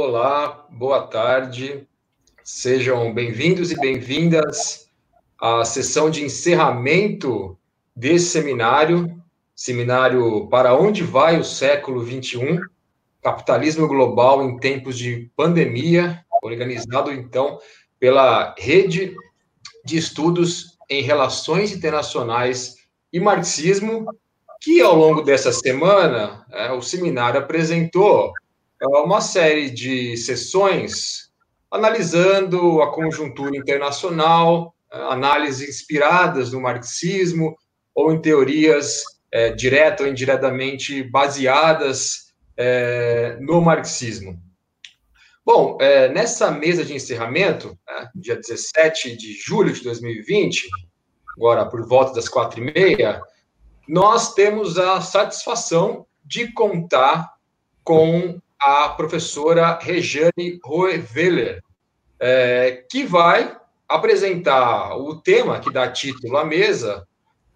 Olá, boa tarde. Sejam bem-vindos e bem-vindas à sessão de encerramento desse seminário, seminário Para onde vai o século 21? Capitalismo global em tempos de pandemia, organizado então pela Rede de Estudos em Relações Internacionais e Marxismo, que ao longo dessa semana é, o seminário apresentou uma série de sessões analisando a conjuntura internacional, é, análises inspiradas no marxismo ou em teorias é, direta ou indiretamente baseadas é, no marxismo. Bom, é, nessa mesa de encerramento, né, dia 17 de julho de 2020, agora por volta das quatro e meia, nós temos a satisfação de contar com a professora Rejane Roeveler, é, que vai apresentar o tema que dá título à mesa,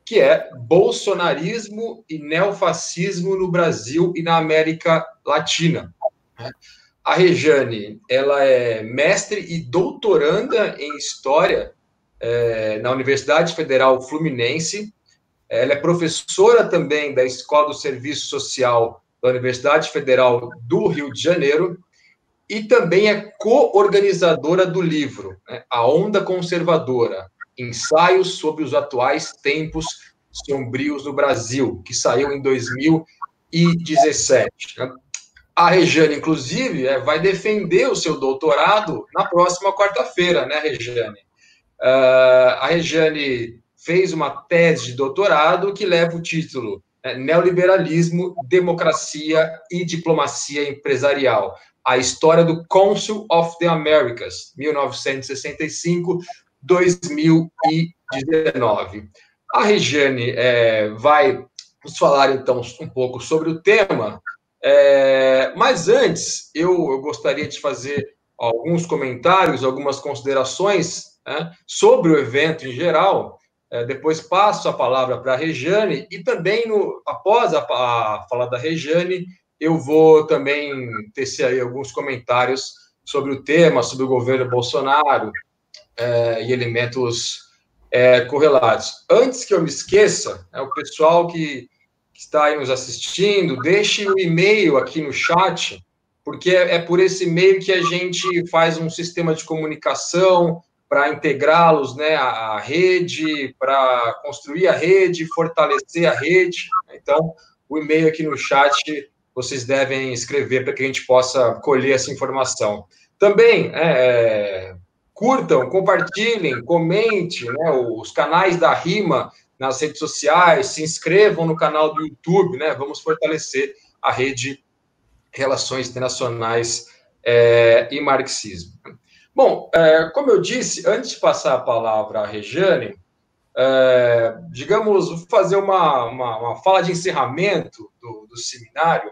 que é Bolsonarismo e Neofascismo no Brasil e na América Latina. A Rejane, ela é mestre e doutoranda em História é, na Universidade Federal Fluminense, ela é professora também da Escola do Serviço Social da Universidade Federal do Rio de Janeiro e também é co-organizadora do livro né, A Onda Conservadora, Ensaios sobre os Atuais Tempos Sombrios no Brasil, que saiu em 2017. Né. A Regiane, inclusive, é, vai defender o seu doutorado na próxima quarta-feira, né, Regiane? Uh, a Regiane fez uma tese de doutorado que leva o título é, Neoliberalismo, Democracia e Diplomacia Empresarial. A história do Council of the Americas, 1965-2019. A Regiane é, vai nos falar, então, um pouco sobre o tema, é, mas antes, eu, eu, gostaria de fazer alguns comentários, algumas considerações né, sobre o evento em geral, depois passo a palavra para a Rejane e também, no, após a, a fala da Rejane, eu vou também tecer aí alguns comentários sobre o tema, sobre o governo Bolsonaro é, e elementos é, correlatos. Antes que eu me esqueça, é, o pessoal que, que está aí nos assistindo, deixe o um e-mail aqui no chat, porque é, é por esse e-mail que a gente faz um sistema de comunicação, para integrá-los né, à rede, para construir a rede, fortalecer a rede. Então, o e-mail aqui no chat vocês devem escrever para que a gente possa colher essa informação. Também é, é curtam, compartilhem, comente né, os canais da Rima nas redes sociais, se inscrevam no canal do YouTube, né? Vamos fortalecer a rede Relações Internacionais é, e Marxismo. Bom, é, como eu disse, antes de passar a palavra à Rejane, é, digamos, fazer uma, uma, uma, fala de encerramento do, do seminário,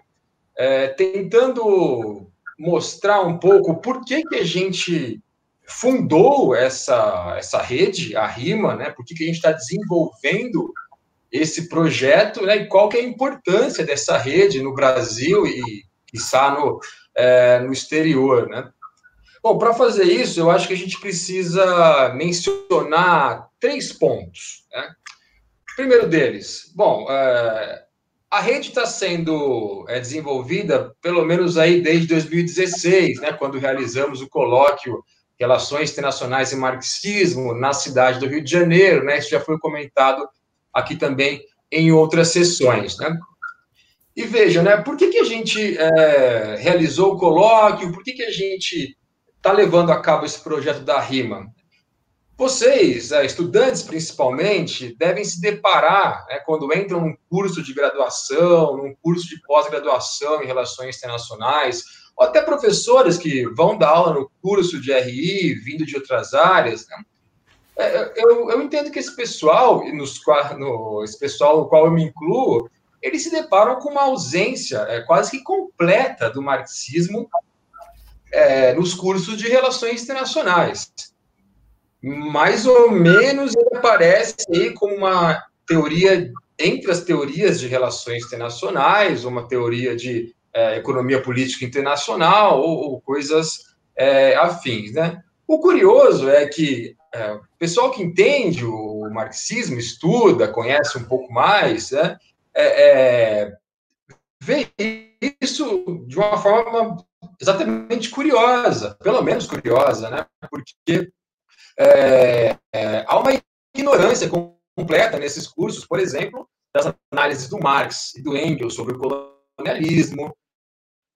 é, tentando mostrar um pouco por que, que a gente fundou essa, essa rede, a RIMA, né? Por que, que a gente está desenvolvendo esse projeto, né? E qual que é a importância dessa rede no Brasil e, está no, é, no exterior, né? Bom, para fazer isso, eu acho que a gente precisa mencionar três pontos. Né? Primeiro deles, bom, é, a rede está sendo é, desenvolvida pelo menos aí desde 2016, né, quando realizamos o colóquio Relações Internacionais e Marxismo na cidade do Rio de Janeiro, né? Isso já foi comentado aqui também em outras sessões, né? E veja, né? Por que, que a gente é, realizou o colóquio? Por que, que a gente está levando a cabo esse projeto da RIMA? Vocês, é, estudantes principalmente, devem se deparar né, quando entram num curso de graduação, num curso de pós-graduação em relações internacionais, ou até professores que vão dar aula no curso de RI, vindo de outras áreas. Né? É, eu, eu, entendo que esse pessoal, nos, no, esse pessoal no qual eu me incluo, eles se deparam com uma ausência é, quase que completa do marxismo é, nos cursos de relações internacionais. Mais ou menos ele aparece aí como uma teoria entre as teorias de relações internacionais, uma teoria de é, economia política internacional ou, ou coisas é, afins, né? O curioso é que é, o pessoal que entende o marxismo, estuda, conhece um pouco mais, né, é, é, vê isso de uma forma exatamente curiosa, pelo menos curiosa, né, porque é, é, há uma ignorância completa nesses cursos, por exemplo, das análises do Marx e do Engels sobre o colonialismo,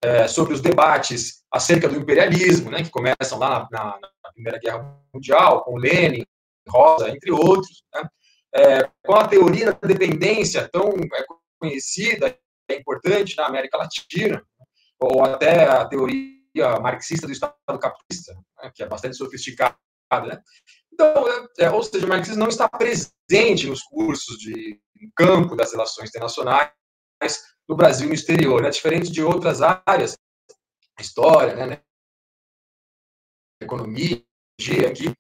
é, sobre os debates acerca do imperialismo, né, que começam lá na, na, na Primeira Guerra Mundial, com Lenin, Rosa, entre outros, né, é, com a teoria da dependência tão é, conhecida e importante na América Latina, ou até a teoria marxista do Estado capitalista, né, que é bastante sofisticada. Né? Então, é, é, ou seja, o marxismo não está presente nos cursos de campo das relações internacionais no Brasil no exterior, né? diferente de outras áreas, história, né, né? economia, aqui,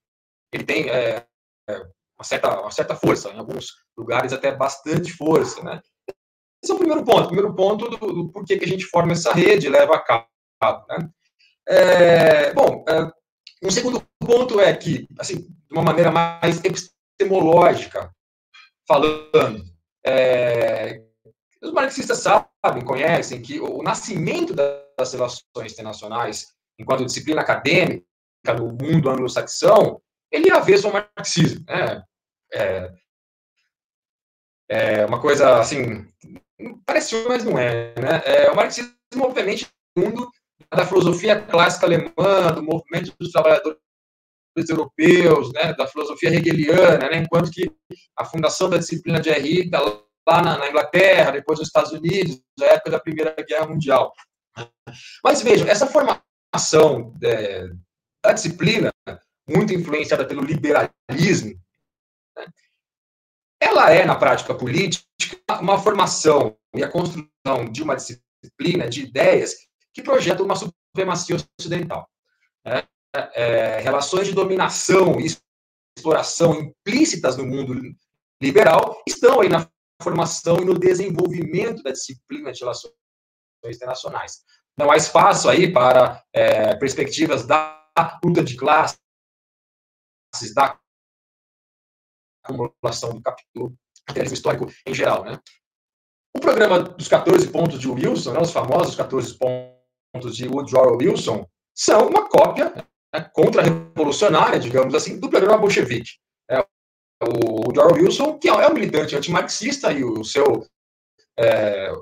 ele tem é, é, uma, certa, uma certa força, em alguns lugares até bastante força. Né? Esse é o primeiro ponto, o primeiro ponto do, do porquê que a gente forma essa rede, leva a cabo. Né? É, bom, é, um segundo ponto é que, assim, de uma maneira mais epistemológica, falando, é, os marxistas sabem, conhecem que o nascimento das relações internacionais, enquanto disciplina acadêmica no mundo anglo-saxão, ele é avesso ao marxismo. Né? É, é uma coisa assim, parece, mas não é. Né? É, o marxismo, obviamente, é mundo da filosofia clássica alemã, do movimento dos trabalhadores europeus, né, da filosofia hegeliana, né, enquanto que a fundação da disciplina de Henri está lá na, na, Inglaterra, depois nos Estados Unidos, na época da Primeira Guerra Mundial. Mas vejam, essa formação é, da disciplina, muito influenciada pelo liberalismo, ela é, na prática política, uma formação e a construção de uma disciplina de ideias que projetam uma supremacia ocidental. Né? É, relações de dominação e exploração implícitas no mundo liberal estão aí na formação e no desenvolvimento da disciplina de relações internacionais. Não há espaço aí para é, perspectivas da luta de classes, da acumulação do capital, capitalismo histórico em geral. Né? O programa dos 14 pontos de Wilson, né, os famosos 14 pontos de Woodrow Wilson, são uma cópia né, contra-revolucionária, digamos assim, do programa bolchevique o George Wilson, que é um militante antimarxista, e o seu, é,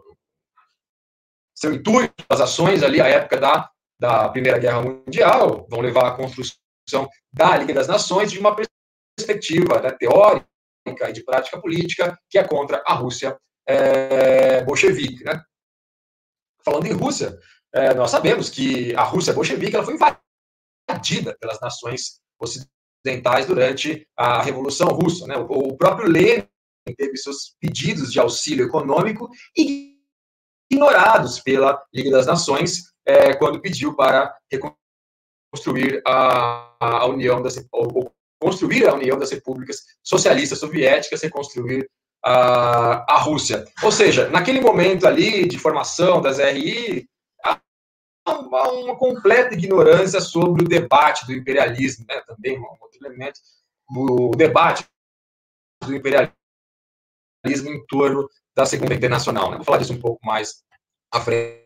seu intuito, as ações ali, à época da, da Primeira Guerra Mundial, vão levar à construção da Liga das Nações de uma perspectiva né, teórica e de prática política que é contra a Rússia é, bolchevique. Né? Falando em Rússia, é, nós sabemos que a Rússia bolchevique ela foi invadida pelas nações ocidentais durante a Revolução Russa. Né? O próprio Lenin teve seus pedidos de auxílio econômico ignorados pela Liga das Nações é, quando pediu para reconstruir a, a União das construir a União das Repúblicas Socialistas Soviéticas, reconstruir a, a Rússia. Ou seja, naquele momento ali de formação das RI, uma, uma, completa ignorância sobre o debate do imperialismo, né? também um outro elemento do debate do imperialismo em torno da Segunda Internacional. Né? Vou falar disso um pouco mais à frente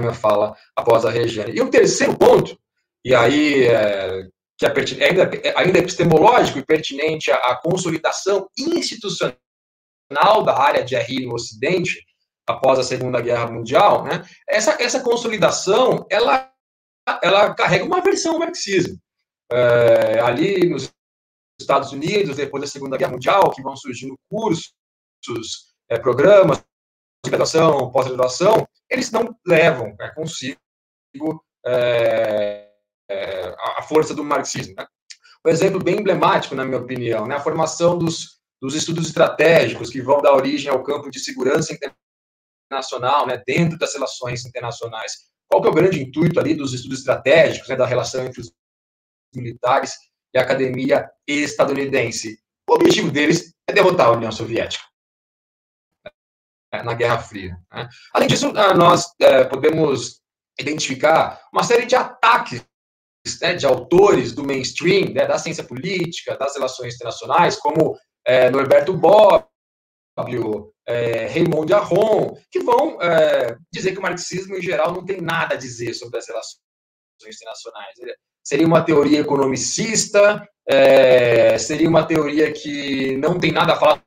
minha fala após a Regiane. E o terceiro ponto, e aí é, que é ainda, ainda epistemológico e pertinente à consolidação institucional da área de RI no Ocidente, após a Segunda Guerra Mundial, né, essa, essa consolidação, ela, ela carrega uma versão do marxismo. É, ali nos Estados Unidos, depois da Segunda Guerra Mundial, que vão surgindo cursos, é, programas de graduação, pós-graduação, eles não levam é, consigo é, é, a força do marxismo. Né? Um exemplo bem emblemático, na minha opinião, né, a formação dos, dos estudos estratégicos que vão dar origem ao campo de segurança internacional, né, dentro das relações internacionais. Qual que é o grande intuito ali dos estudos estratégicos, né, da relação entre os militares e a academia estadunidense? O objetivo deles é derrotar a União Soviética. na Guerra Fria. Né? Além disso, nós é, podemos identificar uma série de ataques né, de autores do mainstream, né, da ciência política, das relações internacionais, como é, Norberto Bobbio, é, Raymond Aron, que vão é, dizer que o marxismo, em geral, não tem nada a dizer sobre as relações internacionais. Seria uma teoria economicista, é, seria uma teoria que não tem nada a falar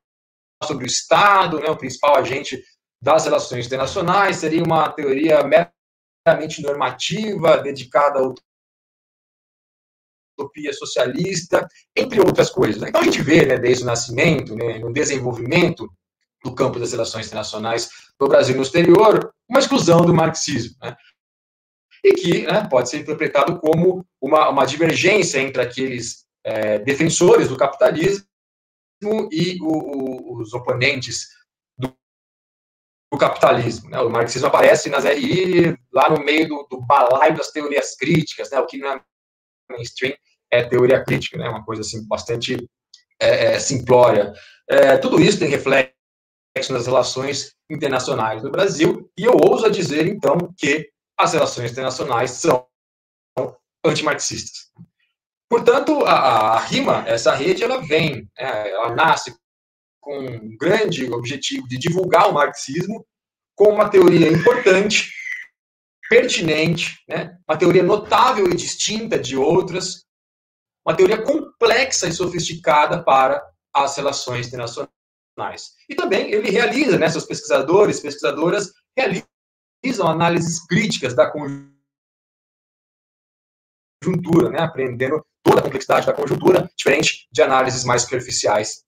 sobre o Estado, né, o principal agente das relações internacionais, seria uma teoria meramente normativa, dedicada ao utopia socialista, entre outras coisas. Então a gente vê, né, desde o nascimento, né, no desenvolvimento do campo das relações internacionais no Brasil e no exterior, uma exclusão do marxismo, né? e que né, pode ser interpretado como uma, uma divergência entre aqueles é, defensores do capitalismo e o, o, os oponentes do, do capitalismo. Né? O marxismo aparece nas RI lá no meio do, do balaio das teorias críticas, né? o que não é mainstream é teoria crítica, né? Uma coisa assim bastante é, é, simplória. É, tudo isso tem reflexo nas relações internacionais do Brasil e eu ouso dizer então que as relações internacionais são antimarxistas. Portanto, a, a RIMA, essa rede, ela vem, é, ela nasce com um grande objetivo de divulgar o marxismo com uma teoria importante pertinente, né? uma teoria notável e distinta de outras, uma teoria complexa e sofisticada para as relações internacionais. E também ele realiza, né, seus pesquisadores, pesquisadoras, realizam análises críticas da conjuntura, né, aprendendo toda a complexidade da conjuntura, diferente de análises mais superficiais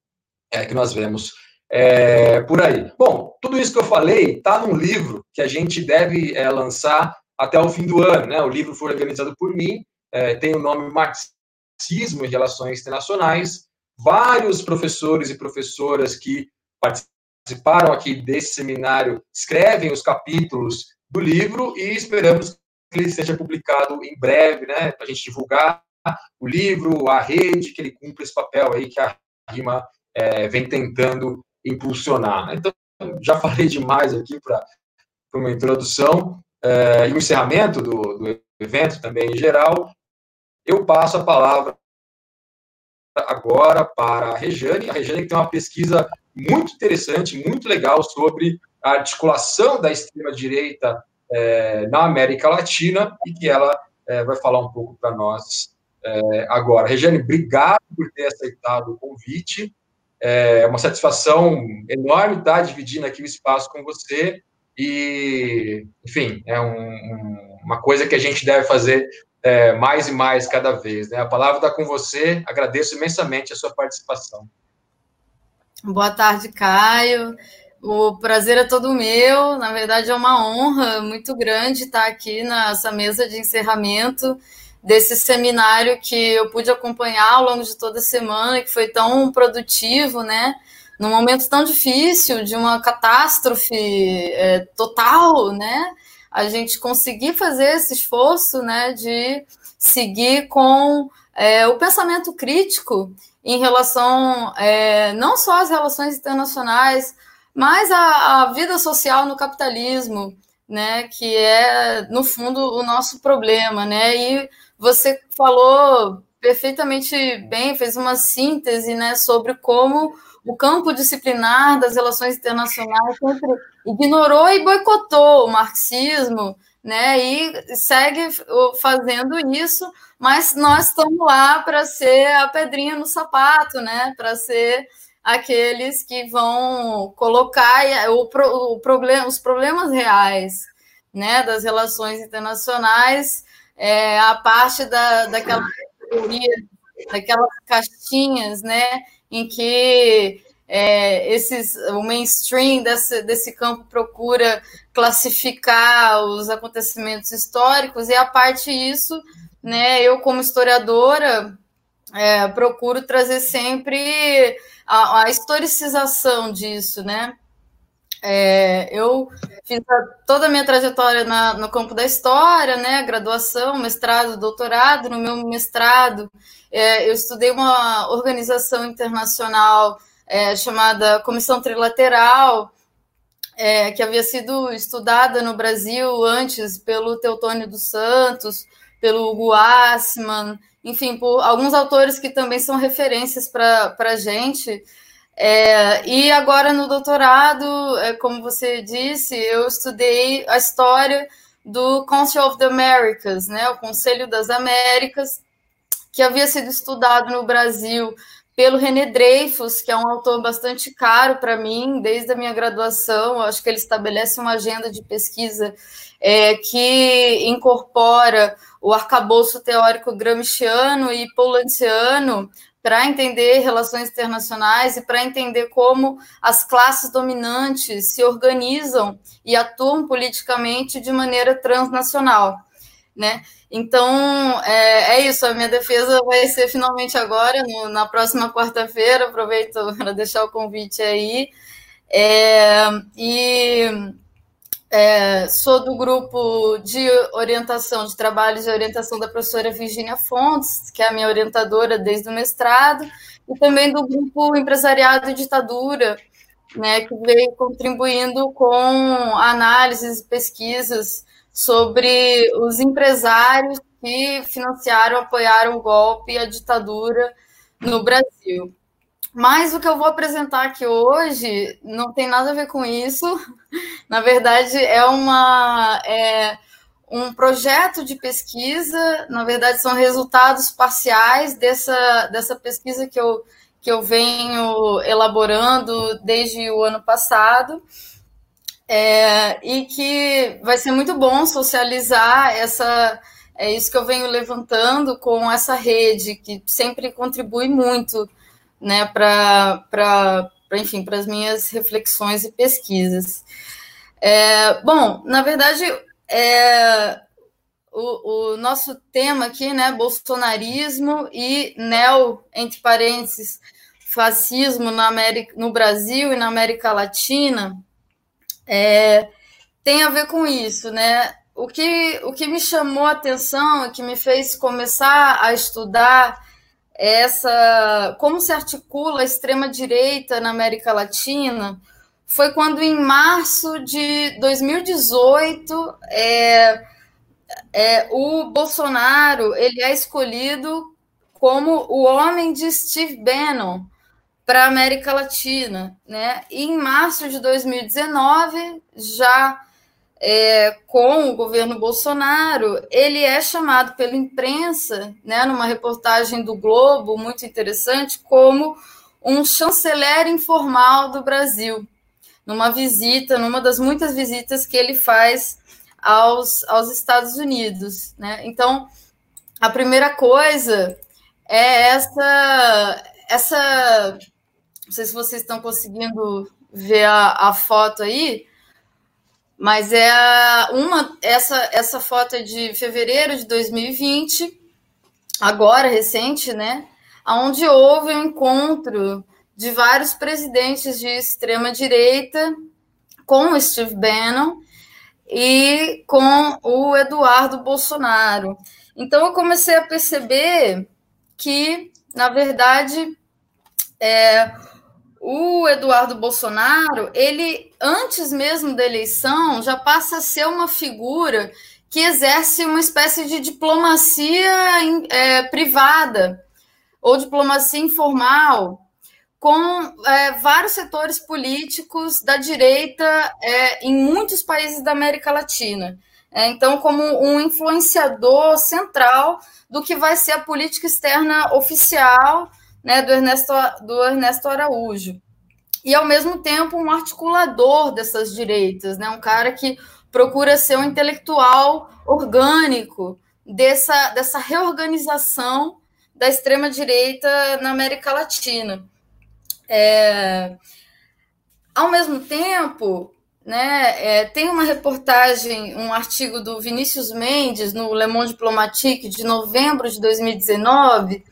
é, que nós vemos é, por aí. Bom, tudo isso que eu falei está num livro que a gente deve é, lançar até o fim do ano. Né? O livro foi organizado por mim, é, tem o nome Marxismo e Relações Internacionais. Vários professores e professoras que participaram aqui desse seminário escrevem os capítulos do livro e esperamos que ele seja publicado em breve, né, para a gente divulgar o livro, a rede, que ele cumpra esse papel aí que a RIMA é, vem tentando impulsionar. Então, já falei demais aqui para uma introdução é, e o encerramento do, do evento também em geral. Eu passo a palavra agora para a Rejane. A Rejane tem uma pesquisa muito interessante, muito legal sobre a articulação da extrema-direita é, na América Latina e que ela é, vai falar um pouco para nós é, agora. Regiane, obrigado por ter aceitado o convite. É uma satisfação enorme estar dividindo aqui o espaço com você. E, enfim, é um, uma coisa que a gente deve fazer é, mais e mais cada vez. Né? A palavra está com você. Agradeço imensamente a sua participação. Boa tarde, Caio. O prazer é todo meu. Na verdade, é uma honra muito grande estar aqui nessa mesa de encerramento desse seminário que eu pude acompanhar ao longo de toda a semana, que foi tão produtivo, né? Num momento tão difícil, de uma catástrofe é, total, né? A gente conseguir fazer esse esforço, né? De seguir com é, o pensamento crítico em relação é, não só às relações internacionais, mas à, vida social no capitalismo, né? Que é, no fundo, o nosso problema, né? E você falou perfeitamente bem, fez uma síntese né, sobre como o campo disciplinar das relações internacionais sempre ignorou e boicotou o marxismo, né, e segue fazendo isso, mas nós estamos lá para ser a pedrinha no sapato, né, para ser aqueles que vão colocar o, o problema, os problemas reais, né, das relações internacionais é, a parte da, daquela daquelas caixinhas, né, em que é, esses, o mainstream desse, desse campo procura classificar os acontecimentos históricos, e a parte isso, né, eu como historiadora é, procuro trazer sempre a, a historicização disso, né, é, eu fiz toda a minha trajetória na, no campo da história, né? Graduação, mestrado, doutorado. No meu mestrado, é, eu estudei uma organização internacional é, chamada Comissão Trilateral, é, que havia sido estudada no Brasil antes pelo Teutônio dos Santos, pelo Hugo Assman, enfim, por alguns autores que também são referências para a gente. É, e agora no doutorado, é, como você disse, eu estudei a história do Council of the Americas, né, o Conselho das Américas, que havia sido estudado no Brasil pelo René Dreyfus, que é um autor bastante caro para mim, desde a minha graduação. Acho que ele estabelece uma agenda de pesquisa é, que incorpora o arcabouço teórico gramsciano e polantiano para entender relações internacionais e para entender como as classes dominantes se organizam e atuam politicamente de maneira transnacional, né? Então, é, é, isso, a minha defesa vai ser finalmente agora, no, na próxima quarta-feira, aproveito para deixar o convite aí. É, e é, sou do grupo de orientação, de trabalho de orientação da professora Virginia Fontes, que é a minha orientadora desde o mestrado, e também do grupo Empresariado e Ditadura, né, que veio contribuindo com análises e pesquisas sobre os empresários que financiaram, apoiaram o golpe e a ditadura no Brasil. Mas o que eu vou apresentar aqui hoje não tem nada a ver com isso. Na verdade, é uma é um projeto de pesquisa. Na verdade, são resultados parciais dessa, dessa pesquisa que eu, que eu venho elaborando desde o ano passado. É, e que vai ser muito bom socializar essa é isso que eu venho levantando com essa rede que sempre contribui muito né para enfim para as minhas reflexões e pesquisas é, bom na verdade é, o, o, nosso tema aqui né bolsonarismo e neo entre parênteses fascismo na América no Brasil e na América Latina é, tem a ver com isso, né? O que, o que me chamou a atenção e que me fez começar a estudar essa como se articula a extrema direita na América Latina foi quando em março de 2018 é, é, o Bolsonaro ele é escolhido como o homem de Steve Bannon para a América Latina, né? E em março de 2019, já é, com o governo Bolsonaro, ele é chamado pela imprensa, né, numa reportagem do Globo muito interessante, como um chanceler informal do Brasil, numa visita, numa das muitas visitas que ele faz aos, aos Estados Unidos, né? Então, a primeira coisa é essa essa não sei se vocês estão conseguindo ver a, a foto aí, mas é uma essa essa foto é de fevereiro de 2020, agora recente, né? Onde houve um encontro de vários presidentes de extrema direita com o Steve Bannon e com o Eduardo Bolsonaro. Então eu comecei a perceber que, na verdade, é, o Eduardo Bolsonaro, ele, antes mesmo da eleição, já passa a ser uma figura que exerce uma espécie de diplomacia é, privada ou diplomacia informal com é, vários setores políticos da direita é, em muitos países da América Latina. É, então, como um influenciador central do que vai ser a política externa oficial né, do, Ernesto, do Ernesto Araújo. E, ao mesmo tempo, um articulador dessas direitas, né, um cara que procura ser um intelectual orgânico dessa, dessa reorganização da extrema-direita na América Latina. É, ao mesmo tempo, né, é, tem uma reportagem, um artigo do Vinícius Mendes no Le Monde Diplomatique de novembro de 2019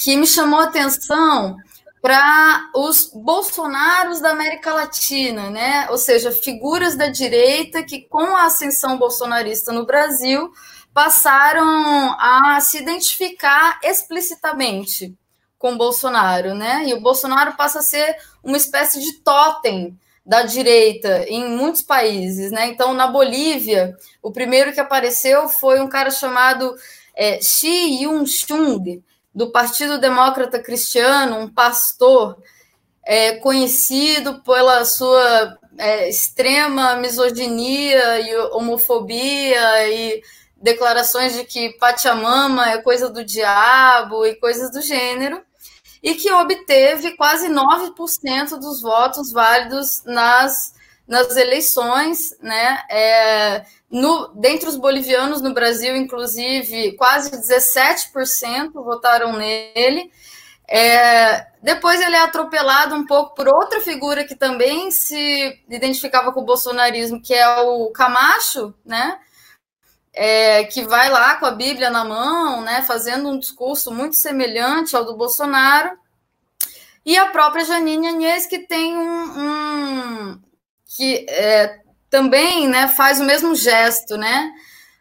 que me chamou a atenção para os bolsonaros da América Latina, né? Ou seja, figuras da direita que, com a ascensão bolsonarista no Brasil, passaram a se identificar explicitamente com Bolsonaro, né? E o Bolsonaro passa a ser uma espécie de totem da direita em muitos países, né? Então, na Bolívia, o primeiro que apareceu foi um cara chamado é, Xi Yun-chung, do Partido Democrata Cristiano, um pastor é, conhecido pela sua é, extrema misoginia e homofobia e declarações de que Pachamama é coisa do diabo e coisas do gênero, e que obteve quase 9% dos votos válidos nas, nas eleições, né? É, no, dentre os bolivianos no Brasil, inclusive, quase 17% votaram nele. É, depois ele é atropelado um pouco por outra figura que também se identificava com o bolsonarismo, que é o Camacho, né? É, que vai lá com a Bíblia na mão, né, fazendo um discurso muito semelhante ao do Bolsonaro, e a própria Janine Agnès, que tem um, um que é, também né, faz o mesmo gesto, né?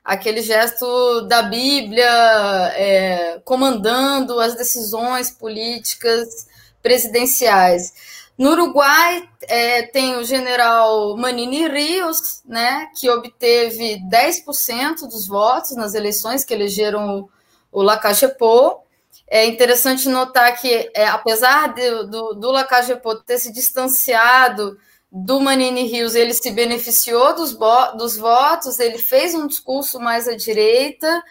Aquele gesto da Bíblia é, comandando as decisões políticas presidenciais. No Uruguai é, tem o general Manini Rios, né, que obteve 10% dos votos nas eleições que elegeram o, o. É interessante notar que, é, apesar de, do, do ter se distanciado do Manini Rios, ele se beneficiou dos, dos votos, ele fez um discurso mais à direita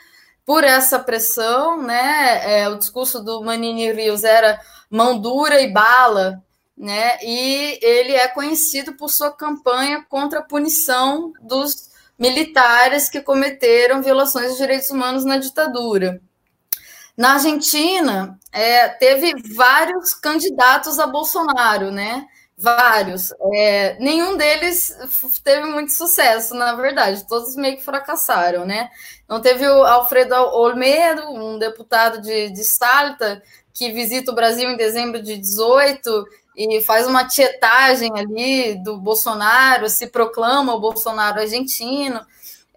por essa pressão, né? É, o discurso do Manini Rios era mão dura e bala, né? E ele é conhecido por sua campanha contra a punição dos militares que cometeram violações de direitos humanos na ditadura. Na Argentina, é, teve vários candidatos a Bolsonaro, né? Vários. É, nenhum deles teve muito sucesso, na verdade. Todos meio que fracassaram, né? Então, teve o Alfredo Olmedo, um deputado de, de Salta, que visita o Brasil em dezembro de 18 e faz uma tietagem ali do Bolsonaro, se proclama o Bolsonaro argentino,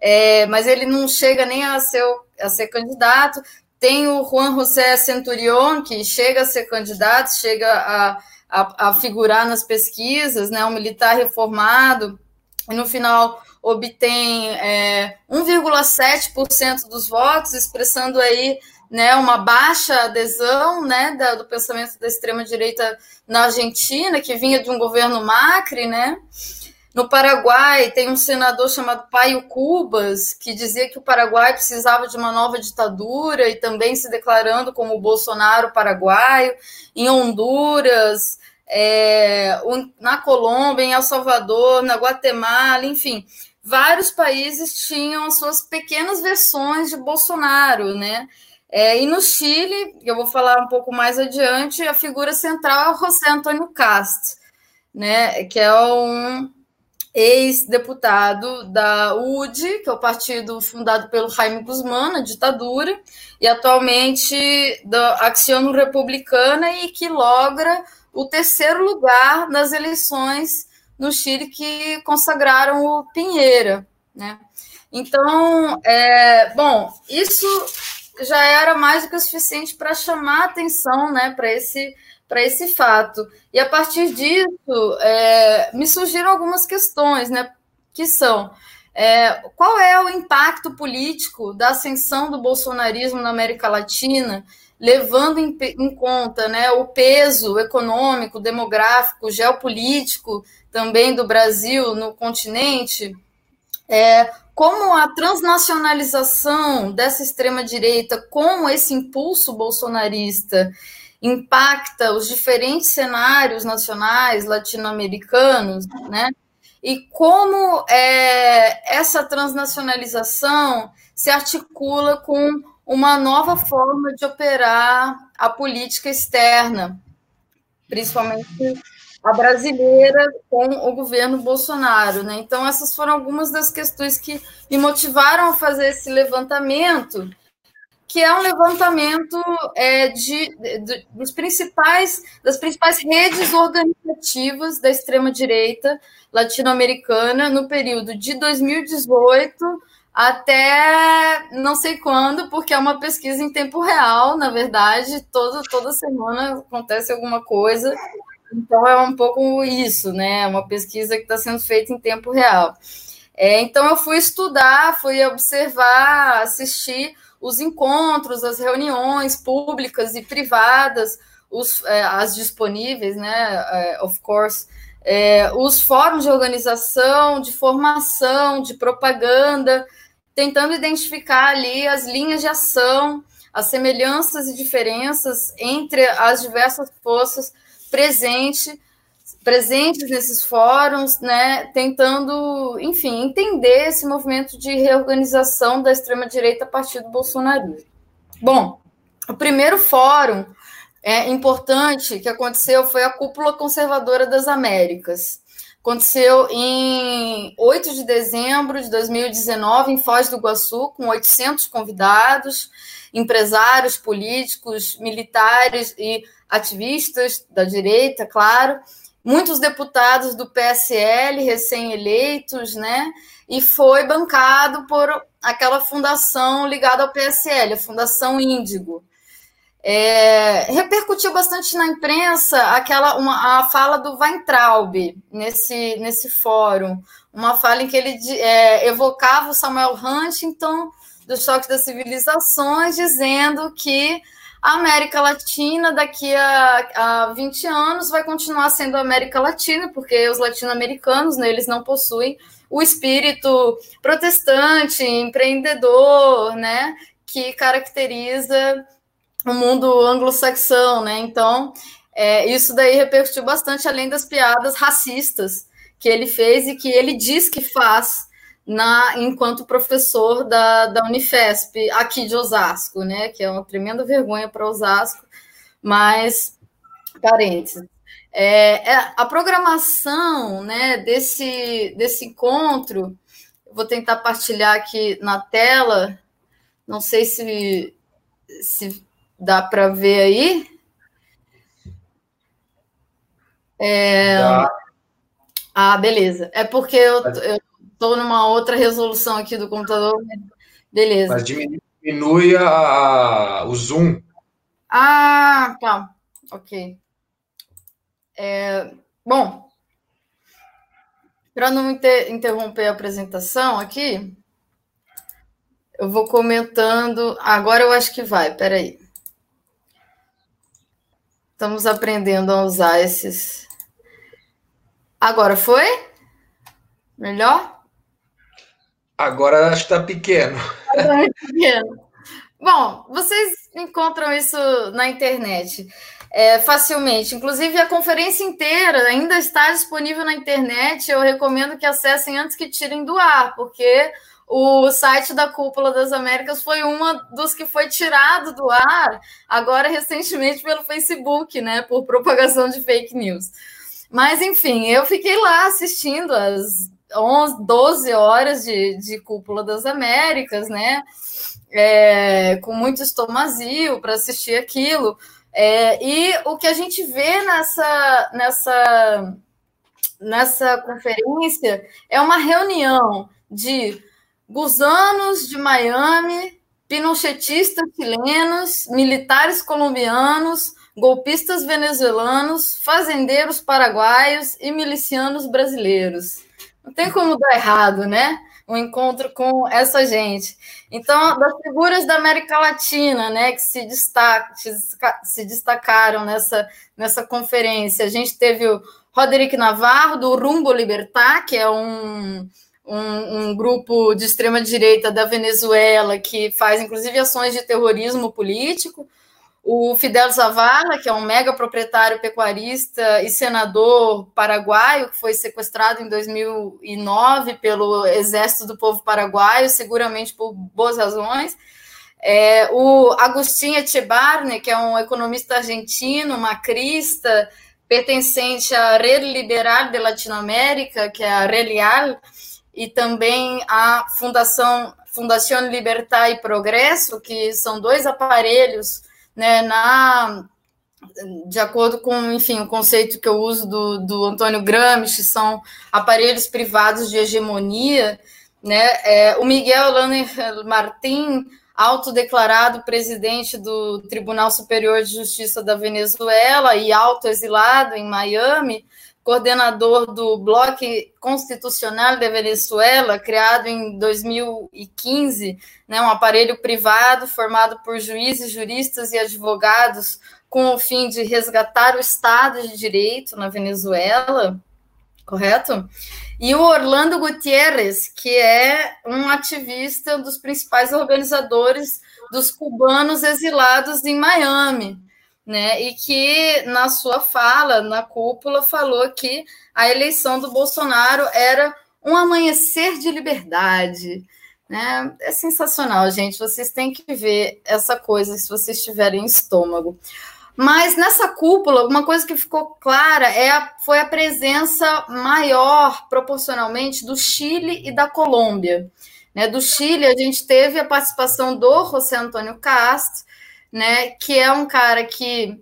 é, mas ele não chega nem a ser, a ser candidato. Tem o Juan José Centurion, que chega a ser candidato, chega a, a, a figurar nas pesquisas, né, um militar reformado, e no final obtém é, 1,7% dos votos, expressando aí né, uma baixa adesão né, da, do pensamento da extrema-direita na Argentina, que vinha de um governo Macri, né? No Paraguai, tem um senador chamado Paio Cubas, que dizia que o Paraguai precisava de uma nova ditadura e também se declarando como Bolsonaro paraguaio. Em Honduras, é, na Colômbia, em El Salvador, na Guatemala, enfim, vários países tinham as suas pequenas versões de Bolsonaro, né? É, e no Chile, eu vou falar um pouco mais adiante, a figura central é o José Antônio Cast, né, que é um ex-deputado da UDI, que é o partido fundado pelo Jaime Guzmán, na ditadura, e atualmente da Acción Republicana, e que logra o terceiro lugar nas eleições no Chile que consagraram o Pinheira. Né? Então, é, bom, isso já era mais do que o suficiente para chamar atenção né, para esse, esse fato. E a partir disso, é, me surgiram algumas questões, né, que são é, qual é o impacto político da ascensão do bolsonarismo na América Latina, levando em, em conta né, o peso econômico, demográfico, geopolítico também do Brasil no continente? É, como a transnacionalização dessa extrema-direita, com esse impulso bolsonarista, impacta os diferentes cenários nacionais latino-americanos, né? E como é, essa transnacionalização se articula com uma nova forma de operar a política externa, principalmente a brasileira com o governo Bolsonaro. Né? Então, essas foram algumas das questões que me motivaram a fazer esse levantamento, que é um levantamento é, de, de, dos principais, das principais redes organizativas da extrema-direita latino-americana no período de 2018 até não sei quando, porque é uma pesquisa em tempo real, na verdade, todo, toda semana acontece alguma coisa Então é um pouco isso, né? Uma pesquisa que está sendo feita em tempo real. É, então eu fui estudar, fui observar, assistir os encontros, as reuniões públicas e privadas, os, é, as disponíveis, né? É, of course, é, os fóruns de organização, de formação, de propaganda, tentando identificar ali as linhas de ação, as semelhanças e diferenças entre as diversas forças presentes presentes nesses fóruns, né, tentando, enfim, entender esse movimento de reorganização da extrema-direita a partir do bolsonarismo. Bom, o primeiro fórum é, importante que aconteceu foi a Cúpula Conservadora das Américas. Aconteceu em 8 de dezembro de 2019, em Foz do Iguaçu, com 800 convidados, empresários, políticos, militares e ativistas da direita, claro, muitos deputados do PSL recém-eleitos, né? E foi bancado por aquela fundação ligada ao PSL, a Fundação Índigo. É, repercutiu bastante na imprensa aquela uma, a fala do Weintraub nesse, nesse fórum, uma fala em que ele é, evocava o Samuel Huntington do choque das civilizações, dizendo que a América Latina, daqui a, a 20 anos, vai continuar sendo América Latina, porque os latino-americanos, né, eles não possuem o espírito protestante, empreendedor, né, que caracteriza o mundo anglo-saxão, né? Então, é, isso daí repercutiu bastante, além das piadas racistas que ele fez e que ele diz que faz na enquanto professor da, da Unifesp aqui de Osasco, né? Que é uma tremenda vergonha para Osasco, mas parênteses. É, é, a programação né, desse, desse encontro, vou tentar partilhar aqui na tela, não sei se, se dá para ver aí. É... Ah, beleza. É porque eu, eu Estou numa outra resolução aqui do computador. Beleza. Mas diminui a, o zoom. Ah, tá. Ok. É, bom, para não inter, interromper a apresentação aqui, eu vou comentando. Agora eu acho que vai, peraí. Estamos aprendendo a usar esses. Agora foi? Melhor? Agora acho que está pequeno. É pequeno. Bom, vocês encontram isso na internet é, facilmente. Inclusive, a conferência inteira ainda está disponível na internet. Eu recomendo que acessem antes que tirem do ar, porque o site da Cúpula das Américas foi um dos que foi tirado do ar agora recentemente pelo Facebook, né, por propagação de fake news. Mas enfim, eu fiquei lá assistindo as 11, 12 horas de, de Cúpula das Américas, né? É, com muito estomazio para assistir aquilo. É, e o que a gente vê nessa, nessa, nessa conferência é uma reunião de gusanos de Miami, pinochetistas chilenos, militares colombianos, golpistas venezuelanos, fazendeiros paraguaios e milicianos brasileiros. Não tem como dar errado, né? Um encontro com essa gente. Então, das figuras da América Latina, né, que se, destaca, se destacaram nessa, nessa conferência, a gente teve o Roderick Navarro, do Rumbo Libertar, que é um, um, um, grupo de extrema-direita da Venezuela que faz, inclusive, ações de terrorismo político. O Fidel Zavala, que é um mega proprietário pecuarista e senador paraguaio, que foi sequestrado em 2009 pelo Exército do Povo Paraguaio, seguramente por boas razões. É, o Agostinho Echebarne, que é um economista argentino, macrista, pertencente à Rede Liberal de Latinoamérica, que é a RELIAL, e também à Fundação Fundação Libertar e Progresso, que são dois aparelhos né, na, de acordo com, enfim, o conceito que eu uso do, do Antônio Gramsci, são aparelhos privados de hegemonia, né, é, o Miguel Lanner Martin autodeclarado presidente do Tribunal Superior de Justiça da Venezuela e autoexilado em Miami, coordenador do Bloco Constitucional de Venezuela, criado em 2015, né, um aparelho privado formado por juízes, juristas e advogados com o fim de resgatar o Estado de Direito na Venezuela, correto? E o Orlando Gutierrez, que é um ativista, um dos principais organizadores dos cubanos exilados em Miami né? E que na sua fala na cúpula falou que a eleição do Bolsonaro era um amanhecer de liberdade. Né? É sensacional, gente. Vocês têm que ver essa coisa se vocês tiverem estômago. Mas nessa cúpula, uma coisa que ficou clara é a, foi a presença maior, proporcionalmente, do Chile e da Colômbia. Né? Do Chile, a gente teve a participação do José Antônio Castro, né, que é um cara que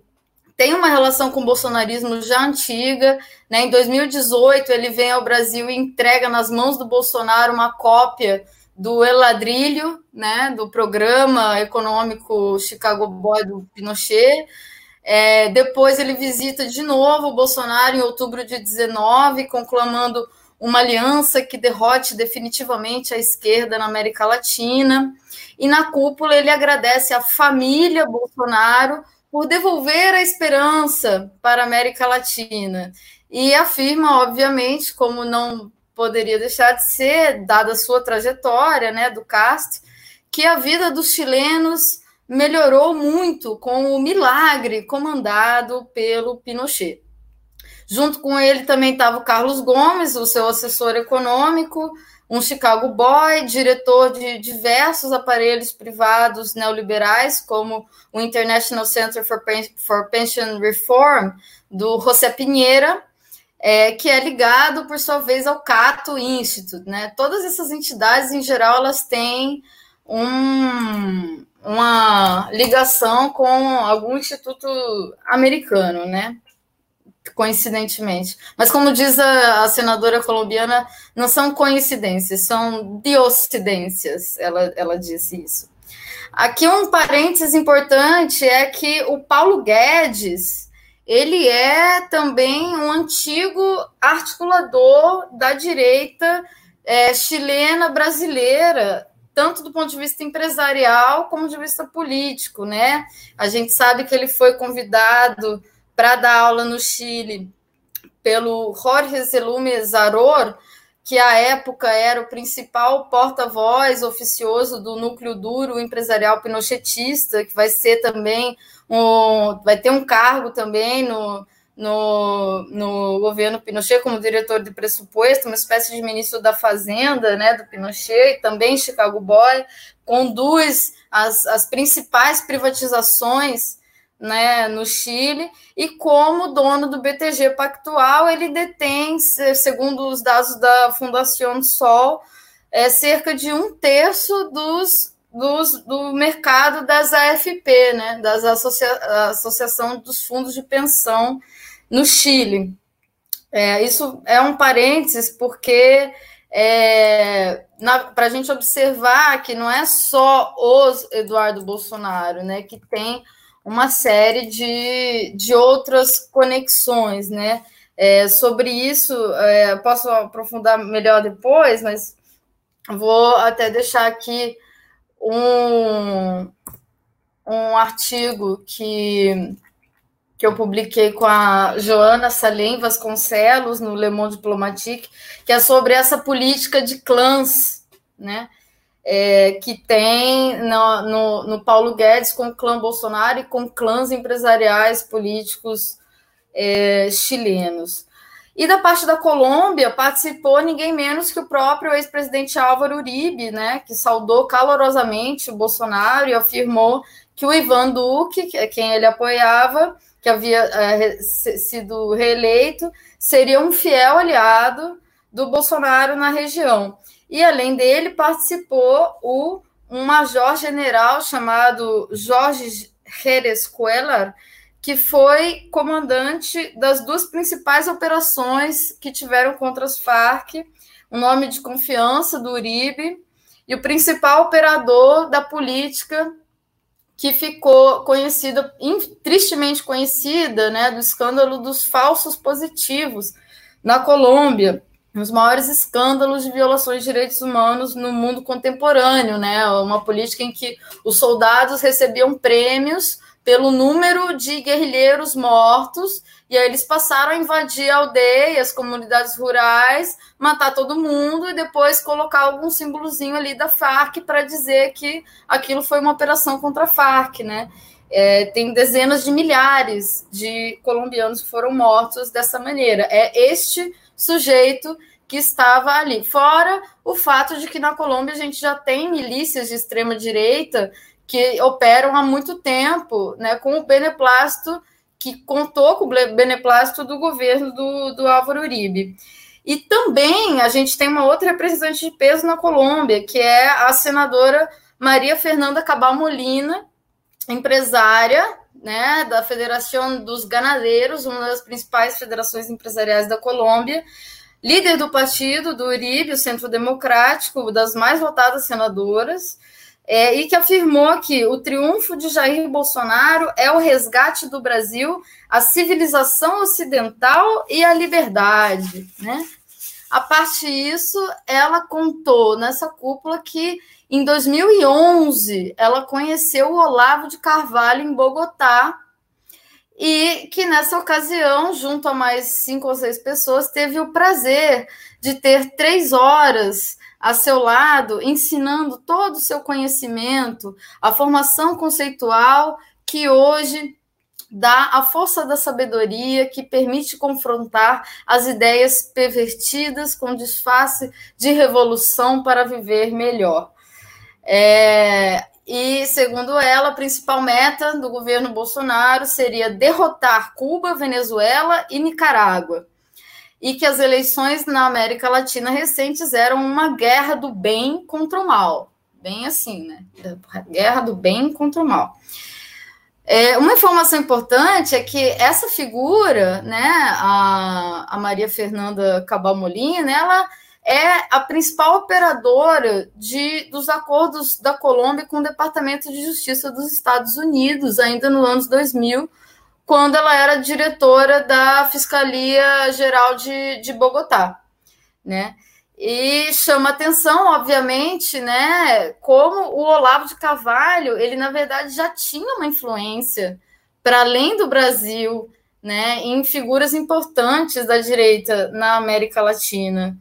tem uma relação com o bolsonarismo já antiga. Né? Em 2018, ele vem ao Brasil e entrega nas mãos do Bolsonaro uma cópia do El Ladrilho, né, do programa econômico Chicago Boy do Pinochet. É, depois ele visita de novo o Bolsonaro em outubro de 19, conclamando uma aliança que derrote definitivamente a esquerda na América Latina. E na cúpula ele agradece à família Bolsonaro por devolver a esperança para a América Latina. E afirma, obviamente, como não poderia deixar de ser, dada a sua trajetória, né, do Castro, que a vida dos chilenos melhorou muito com o milagre comandado pelo Pinochet. Junto com ele também estava o Carlos Gomes, o seu assessor econômico, um Chicago Boy, diretor de diversos aparelhos privados neoliberais, como o International Center for, Pen for Pension Reform, do José Pinheira, é, que é ligado, por sua vez, ao Cato Institute. Né? Todas essas entidades, em geral, elas têm um, uma ligação com algum instituto americano, né? Coincidentemente. Mas, como diz a, a, senadora colombiana, não são coincidências, são diocidências, ela, ela disse isso. Aqui um parênteses importante é que o Paulo Guedes, ele é também um antigo articulador da direita é, chilena brasileira, tanto do ponto de vista empresarial como de vista político, né? A gente sabe que ele foi convidado para dar aula no Chile pelo Jorge Zelume Zaror, que à época era o principal porta-voz oficioso do núcleo duro empresarial pinochetista, que vai ser também um, vai ter um cargo também no, no, no governo Pinochet como diretor de pressuposto, uma espécie de ministro da Fazenda, né, do Pinochet, e também Chicago Boy, conduz as, as principais privatizações né, no Chile, e como dono do BTG Pactual, ele detém, segundo os dados da Fundação Sol, é, cerca de um terço dos, dos, do mercado das AFP, né, das associa Associação dos Fundos de Pensão no Chile. É, isso é um parênteses, porque é, para a gente observar que não é só os Eduardo Bolsonaro, né, que tem uma série de, de outras conexões, né? É, sobre isso, é, posso aprofundar melhor depois, mas vou até deixar aqui um, um artigo que, que eu publiquei com a Joana Salem Vasconcelos no Le Monde Diplomatique, que é sobre essa política de clãs, né? É, que tem no, no, no, Paulo Guedes com o clã Bolsonaro e com clãs empresariais políticos é, chilenos. E da parte da Colômbia participou ninguém menos que o próprio ex-presidente Álvaro Uribe, né, que saudou calorosamente o Bolsonaro e afirmou que o Ivan Duque, que é quem ele apoiava, que havia é, sido reeleito, seria um fiel aliado do Bolsonaro na região. E além dele, participou o, um major-general chamado Jorge Jerez Cuellar, que foi comandante das duas principais operações que tiveram contra as Farc, um nome de confiança do Uribe, e o principal operador da política que ficou conhecida, tristemente conhecida, né, do escândalo dos falsos positivos na Colômbia, os maiores escândalos de violações de direitos humanos no mundo contemporâneo, né, uma política em que os soldados recebiam prêmios pelo número de guerrilheiros mortos, e aí eles passaram a invadir aldeias, comunidades rurais, matar todo mundo e depois colocar algum símbolozinho ali da Farc para dizer que aquilo foi uma operação contra a Farc, né? É, tem dezenas de milhares de colombianos que foram mortos dessa maneira. É este sujeito que estava ali. Fora o fato de que na Colômbia a gente já tem milícias de extrema direita que operam há muito tempo, né, com o beneplácito, que contou com o beneplácito do governo do, do Álvaro Uribe. E também a gente tem uma outra representante de peso na Colômbia, que é a senadora Maria Fernanda Cabal Molina, empresária né, da Federação dos Ganadeiros, uma das principais federações empresariais da Colômbia, líder do partido do Uribe, o Centro Democrático, das mais votadas senadoras, é, e que afirmou que o triunfo de Jair Bolsonaro é o resgate do Brasil à civilização ocidental e à liberdade. Né? A parte disso, ela contou nessa cúpula que em 2011 ela conheceu o Olavo de Carvalho em Bogotá e que nessa ocasião, junto a mais cinco ou seis pessoas, teve o prazer de ter três horas a seu lado, ensinando todo o seu conhecimento, a formação conceitual que hoje dá a força da sabedoria que permite confrontar as ideias pervertidas com disfarce de revolução para viver melhor. É, e, segundo ela, a principal meta do governo Bolsonaro seria derrotar Cuba, Venezuela e Nicarágua e que as eleições na América Latina recentes eram uma guerra do bem contra o mal. Bem assim, né? Guerra do bem contra o mal. É, uma informação importante é que essa figura, né, a, a Maria Fernanda Cabal Molina, ela é a principal operadora de, dos acordos da Colômbia com o Departamento de Justiça dos Estados Unidos, ainda no ano 2000, quando ela era diretora da Fiscalia Geral de, de Bogotá, né? E chama atenção, obviamente, né, como o Olavo de Carvalho, ele na verdade já tinha uma influência para além do Brasil, né, em figuras importantes da direita na América Latina.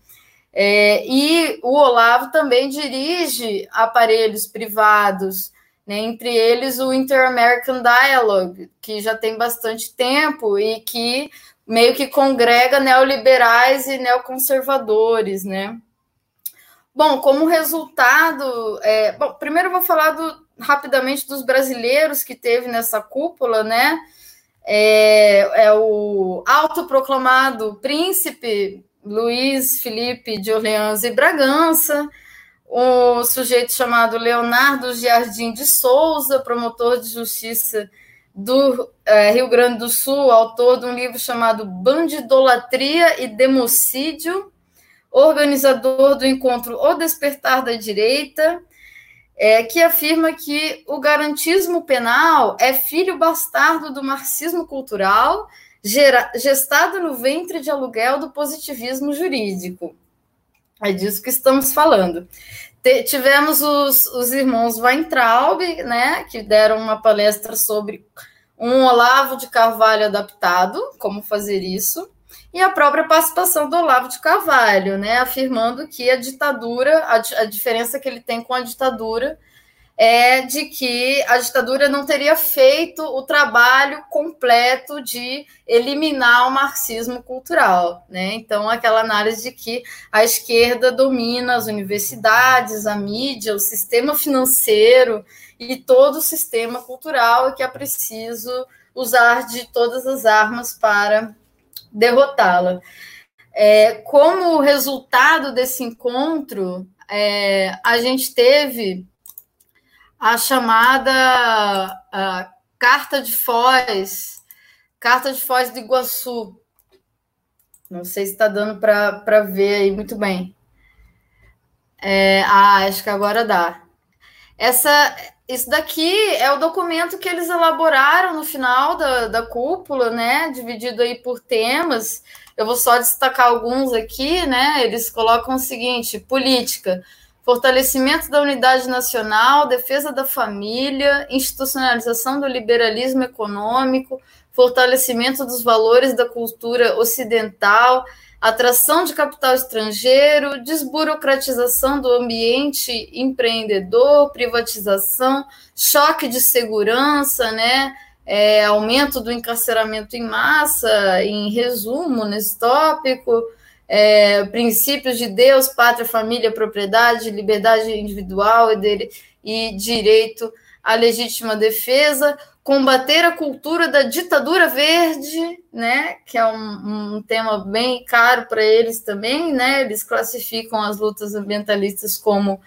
É, e o Olavo também dirige aparelhos privados né? entre eles o Inter-American Dialogue, que já tem bastante tempo e que meio que congrega neoliberais e neoconservadores, né? Bom, como resultado, é, bom, primeiro eu vou falar do, rapidamente dos brasileiros que teve nessa cúpula, né? É, é o autoproclamado príncipe Luiz Felipe de Orleans e Bragança, um sujeito chamado Leonardo Jardim de Souza, promotor de justiça do é, Rio Grande do Sul, autor de um livro chamado Bandidolatria e Democídio, organizador do encontro O Despertar da Direita, é, que afirma que o garantismo penal é filho bastardo do marxismo cultural, gera, gestado no ventre de aluguel do positivismo jurídico. É disso que estamos falando. tivemos os, os irmãos Weintraub, né, que deram uma palestra sobre um Olavo de Carvalho adaptado, como fazer isso, e a própria participação do Olavo de Carvalho, né, afirmando que a ditadura, a, a diferença que ele tem com a ditadura é de que a ditadura não teria feito o trabalho completo de eliminar o marxismo cultural, né? Então, aquela análise de que a esquerda domina as universidades, a mídia, o sistema financeiro e todo o sistema cultural e que é preciso usar de todas as armas para derrotá-la. É, como resultado desse encontro, é, a gente teve a chamada a Carta de Foz, Carta de Foz do Iguaçu. Não sei se está dando para ver aí muito bem. É, ah, acho que agora dá. Essa, isso daqui é o documento que eles elaboraram no final da, da cúpula, né? Dividido aí por temas. Eu vou só destacar alguns aqui, né? Eles colocam o seguinte: política, fortalecimento da unidade nacional, defesa da família, institucionalização do liberalismo econômico, fortalecimento dos valores da cultura ocidental, atração de capital estrangeiro, desburocratização do ambiente empreendedor, privatização, choque de segurança, né? É, aumento do encarceramento em massa, em resumo nesse tópico, é, princípios de Deus, pátria, família, propriedade, liberdade individual e, e direito à legítima defesa, combater a cultura da ditadura verde, né, que é um, um tema bem caro para eles também, né, eles classificam as lutas ambientalistas como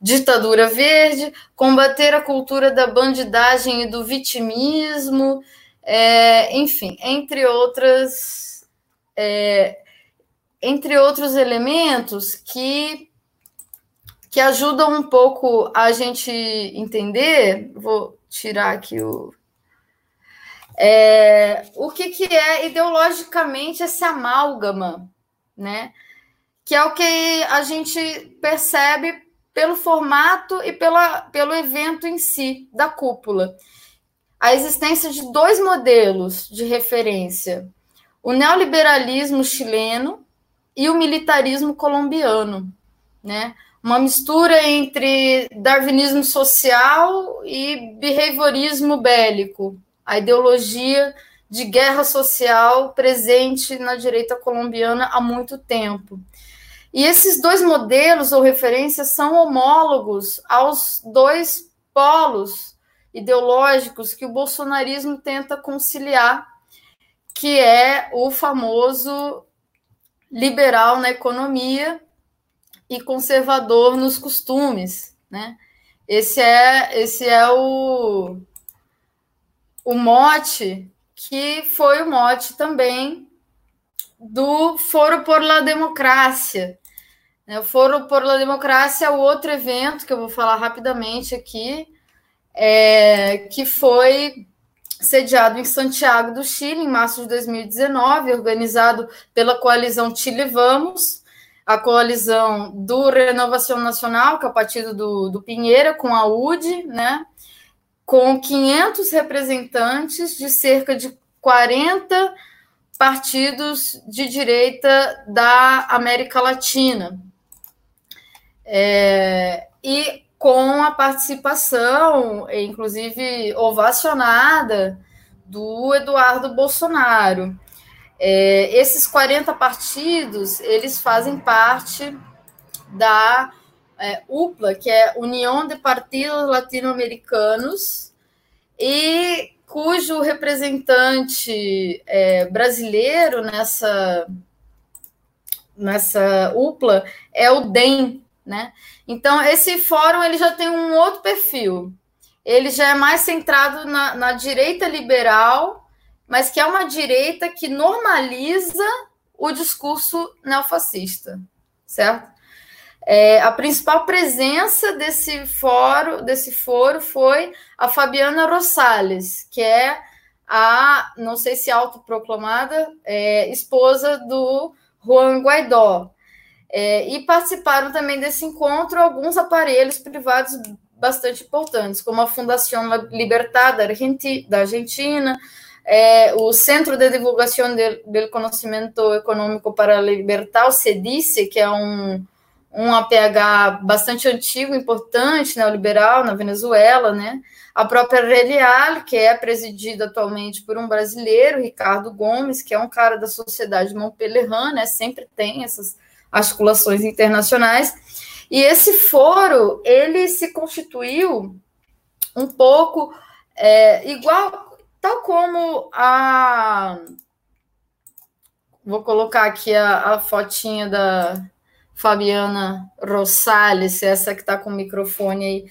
ditadura verde, combater a cultura da bandidagem e do vitimismo, é, enfim, entre outras, é, entre outros elementos que que ajudam um pouco a gente entender. Vou tirar aqui o é, o que, que é ideologicamente esse amálgama, né? Que é o que a gente percebe pelo formato e pela, pelo evento em si, da cúpula. A existência de dois modelos de referência: o neoliberalismo chileno e o militarismo colombiano, né? Uma mistura entre darwinismo social e behaviorismo bélico, a ideologia de guerra social presente na direita colombiana há muito tempo. E esses dois modelos ou referências são homólogos aos dois polos ideológicos que o bolsonarismo tenta conciliar, que é o famoso liberal na economia e conservador nos costumes, né? Esse é esse é o o mote, que foi o mote também do Foro por la Democracia. Né, o Foro por la Democracia é o outro evento que eu vou falar rapidamente aqui, é, que foi sediado em Santiago do Chile, em março de 2019, organizado pela coalizão Chile Vamos, a coalizão do Renovação Nacional, que é o partido do, do Pinheira, com a UDI, né? com 500 representantes de cerca de 40 partidos de direita da América Latina. É, e com a participação, inclusive ovacionada, do Eduardo Bolsonaro. É, esses 40 partidos, eles fazem parte da é, UPLA, que é União de Partidos Latino-Americanos, e cujo representante é, brasileiro nessa, nessa UPLA é o DEM, né? Então, esse fórum ele já tem um outro perfil. Ele já é mais centrado na, na direita liberal, mas que é uma direita que normaliza o discurso neofascista, certo? É, a principal presença desse fórum, desse foro foi a Fabiana Rosales, que é a, não sei se autoproclamada, é, esposa do Juan Guaidó. É, e participaram também desse encontro alguns aparelhos privados bastante importantes, como a Fundação Libertad da Argentina, é, o Centro de Divulgação do Conhecimento Econômico para a Libertad, o CEDICE, que é um um APH bastante antigo, importante, neoliberal, na Venezuela, né? A própria Relial, que é presidida atualmente por um brasileiro, Ricardo Gomes, que é um cara da sociedade Montpellier, né? Sempre tem essas articulações internacionais. E esse foro, ele se constituiu um pouco é, igual, tal como a... Vou colocar aqui a, a fotinha da, Fabiana Rosales, essa que está com o microfone aí.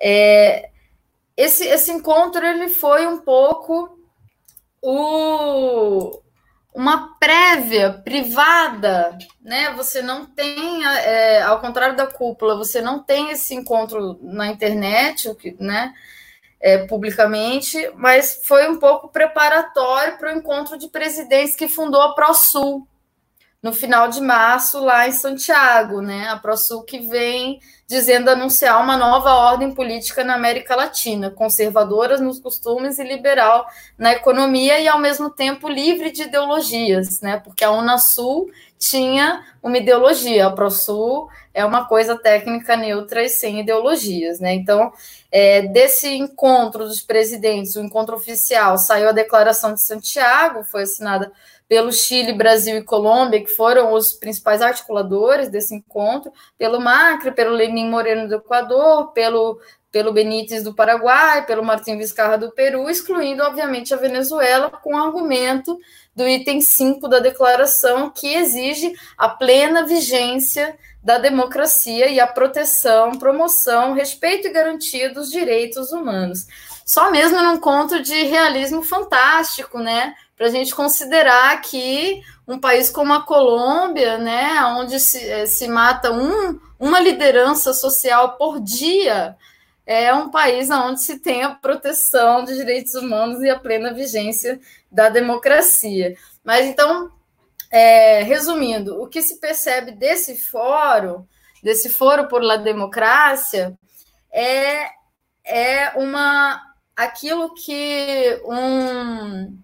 É, esse, esse encontro ele foi um pouco o, uma prévia privada, né? Você não tem, é, ao contrário da cúpula, você não tem esse encontro na internet, né? É, publicamente, mas foi um pouco preparatório para o encontro de presidentes que fundou a ProSul no final de março lá em Santiago, né? A ProSul que vem dizendo anunciar uma nova ordem política na América Latina, conservadora nos costumes e liberal na economia e ao mesmo tempo livre de ideologias, né? Porque a Unasul tinha uma ideologia, a ProSul é uma coisa técnica neutra e sem ideologias, né? Então, é, desse encontro dos presidentes, o encontro oficial, saiu a Declaração de Santiago, foi assinada pelo Chile, Brasil e Colômbia, que foram os principais articuladores desse encontro, pelo Macri, pelo Lenin Moreno do Equador, pelo, pelo Benítez do Paraguai, pelo Martim Vizcarra do Peru, excluindo, obviamente, a Venezuela, com o argumento do item 5 da declaração, que exige a plena vigência da democracia e a proteção, promoção, respeito e garantia dos direitos humanos. Só mesmo num conto de realismo fantástico, né? Para a gente considerar que um país como a Colômbia, né, onde se, eh, se mata um, uma liderança social por dia, é um país onde se tem a proteção de direitos humanos e a plena vigência da democracia. Mas então, é, resumindo, o que se percebe desse fórum, desse foro por la democracia, é, é uma aquilo que um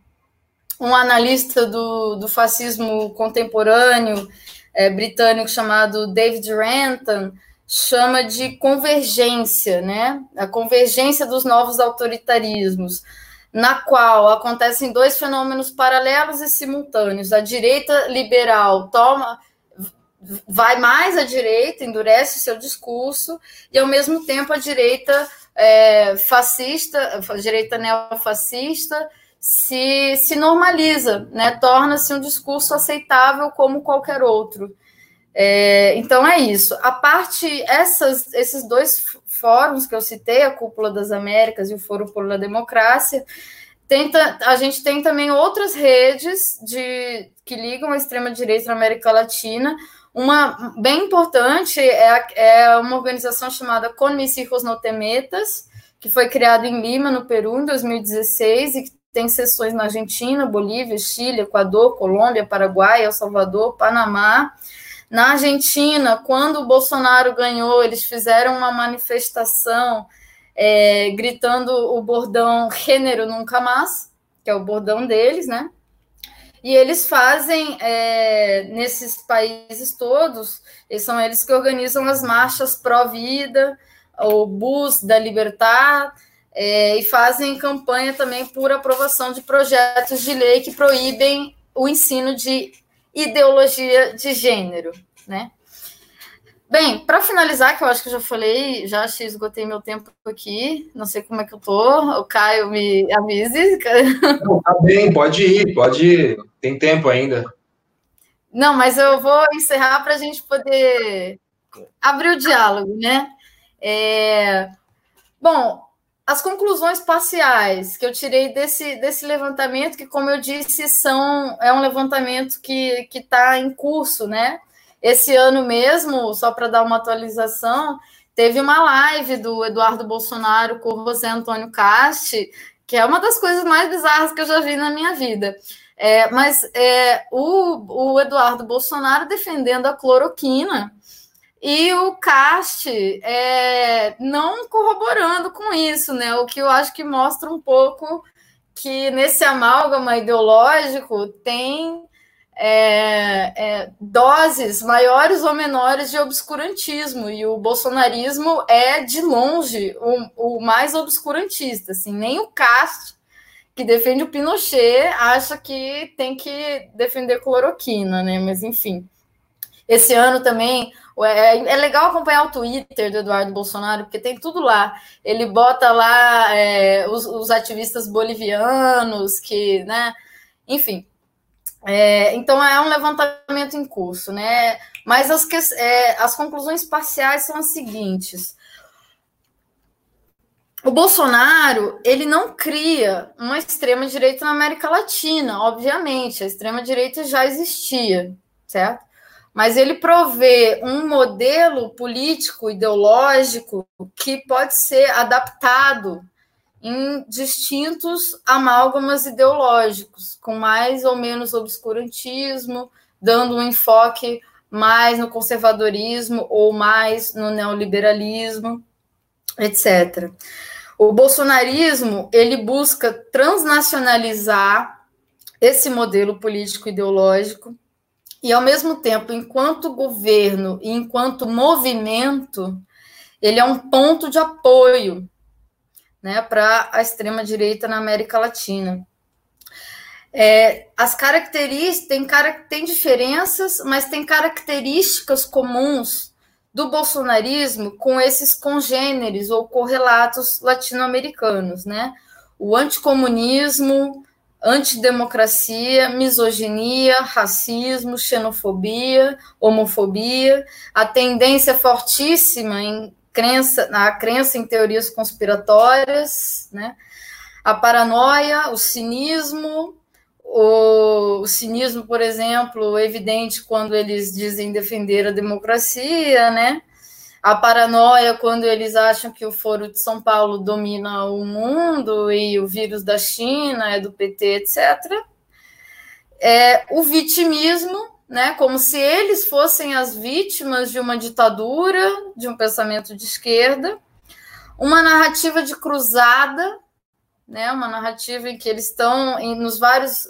um analista do, do fascismo contemporâneo é, britânico chamado David Renton chama de convergência, né? A convergência dos novos autoritarismos, na qual acontecem dois fenômenos paralelos e simultâneos. A direita liberal toma vai mais à direita, endurece o seu discurso, e ao mesmo tempo a direita é, fascista, a direita neofascista, se, se normaliza, né? torna-se um discurso aceitável como qualquer outro. É, então é isso. A parte, essas, esses dois fóruns que eu citei, a Cúpula das Américas e o Foro por la Democracia, tenta, a gente tem também outras redes de, que ligam a extrema-direita na América Latina. Uma bem importante é, é uma organização chamada Con Hijos No Temetas, que foi criada em Lima, no Peru, em 2016, e que tem sessões na Argentina, Bolívia, Chile, Equador, Colômbia, Paraguai, El Salvador, Panamá. Na Argentina, quando o Bolsonaro ganhou, eles fizeram uma manifestação é, gritando o bordão gênero nunca mais, que é o bordão deles, né? E eles fazem é, nesses países todos, eles são eles que organizam as marchas pró-vida, o Bus da Libertad, é, e fazem campanha também por aprovação de projetos de lei que proíbem o ensino de ideologia de gênero, né? Bem, para finalizar, que eu acho que eu já falei, já esgotei meu tempo aqui, não sei como é que eu tô, o Caio me avise. Não, tá bem, pode ir, pode ir, tem tempo ainda. Não, mas eu vou encerrar para a gente poder abrir o diálogo, né? É... Bom, as conclusões parciais que eu tirei desse, desse levantamento, que, como eu disse, são, é um levantamento que está em curso, né? Esse ano mesmo, só para dar uma atualização, teve uma live do Eduardo Bolsonaro com o José Antônio Casti, que é uma das coisas mais bizarras que eu já vi na minha vida. É, mas é, o, o Eduardo Bolsonaro defendendo a cloroquina e o cast é, não corroborando com isso, né? O que eu acho que mostra um pouco que nesse amálgama ideológico tem é, é, doses maiores ou menores de obscurantismo, e o bolsonarismo é, de longe, o, o mais obscurantista. Assim, nem o Cast, que defende o Pinochet, acha que tem que defender cloroquina, né? Mas, enfim. Esse ano também é, é, legal acompanhar o Twitter do Eduardo Bolsonaro, porque tem tudo lá. Ele bota lá é, os, os, ativistas bolivianos, que, né? Enfim. É, então é um levantamento em curso, né? Mas as, que, é, as conclusões parciais são as seguintes. o Bolsonaro ele não cria uma extrema direita na América Latina, obviamente, a extrema direita já existia, certo? Mas ele provê um modelo político ideológico que pode ser adaptado em distintos amálgamas ideológicos, com mais ou menos obscurantismo, dando um enfoque mais no conservadorismo ou mais no neoliberalismo, etc. O bolsonarismo ele busca transnacionalizar esse modelo político ideológico e ao mesmo tempo, enquanto governo e enquanto movimento, ele é um ponto de apoio né, para a extrema direita na América Latina. É, as características tem, tem diferenças, mas tem características comuns do bolsonarismo com esses congêneres ou correlatos latino-americanos, né? O anticomunismo, antidemocracia, misoginia, racismo, xenofobia, homofobia, a tendência fortíssima em crença, a crença em teorias conspiratórias, né? A paranoia, o cinismo, o, o, cinismo, por exemplo, evidente quando eles dizem defender a democracia, né? A paranoia quando eles acham que o Foro de São Paulo domina o mundo e o vírus da China é do PT, etc. É, o vitimismo, né? Como se eles fossem as vítimas de uma ditadura, de um pensamento de esquerda. Uma narrativa de cruzada, né? Uma narrativa em que eles estão em, nos vários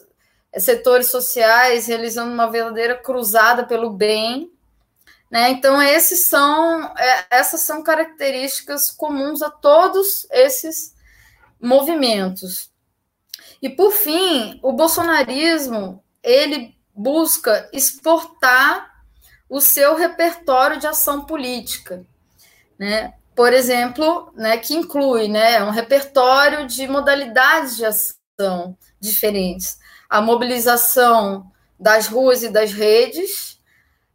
setores sociais, realizando uma verdadeira cruzada pelo bem. Né? Então, esses são, é, essas são características comuns a todos esses movimentos. E, por fim, o bolsonarismo ele busca exportar o seu repertório de ação política. Né? Por exemplo, né, que inclui né, um repertório de modalidades de ação diferentes a mobilização das ruas e das redes,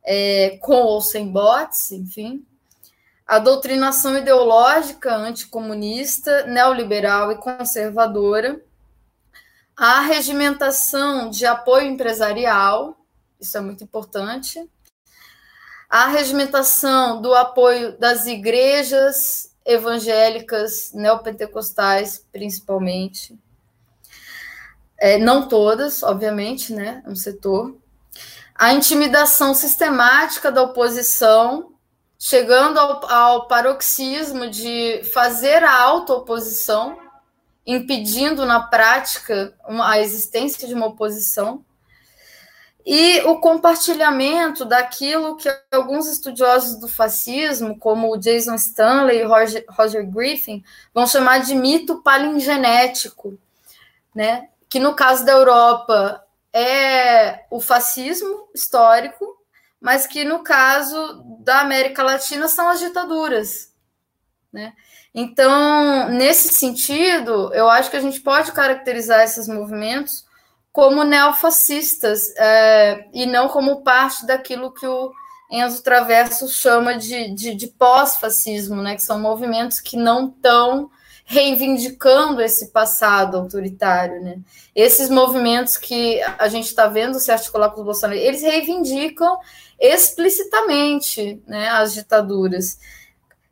é, com ou sem bots, enfim, a doutrinação ideológica anticomunista, neoliberal e conservadora, a regimentação de apoio empresarial, isso é muito importante, a regimentação do apoio das igrejas evangélicas neopentecostais, principalmente, é, não todas, obviamente, né? Um setor. A intimidação sistemática da oposição, chegando ao, ao paroxismo de fazer a auto-oposição, impedindo na prática uma, a existência de uma oposição. E o compartilhamento daquilo que alguns estudiosos do fascismo, como Jason Stanley e Roger, Roger Griffin, vão chamar de mito palingenético, né? que no caso da Europa é o fascismo histórico, mas que no caso da América Latina são as ditaduras, né? Então, nesse sentido, eu acho que a gente pode caracterizar esses movimentos como neofascistas é, e não como parte daquilo que o Enzo Traverso chama de, de, de pós-fascismo, né? Que são movimentos que não estão reivindicando esse passado autoritário, né? Esses movimentos que a gente está vendo se articular com os Bolsonaro, eles reivindicam explicitamente, né, as ditaduras.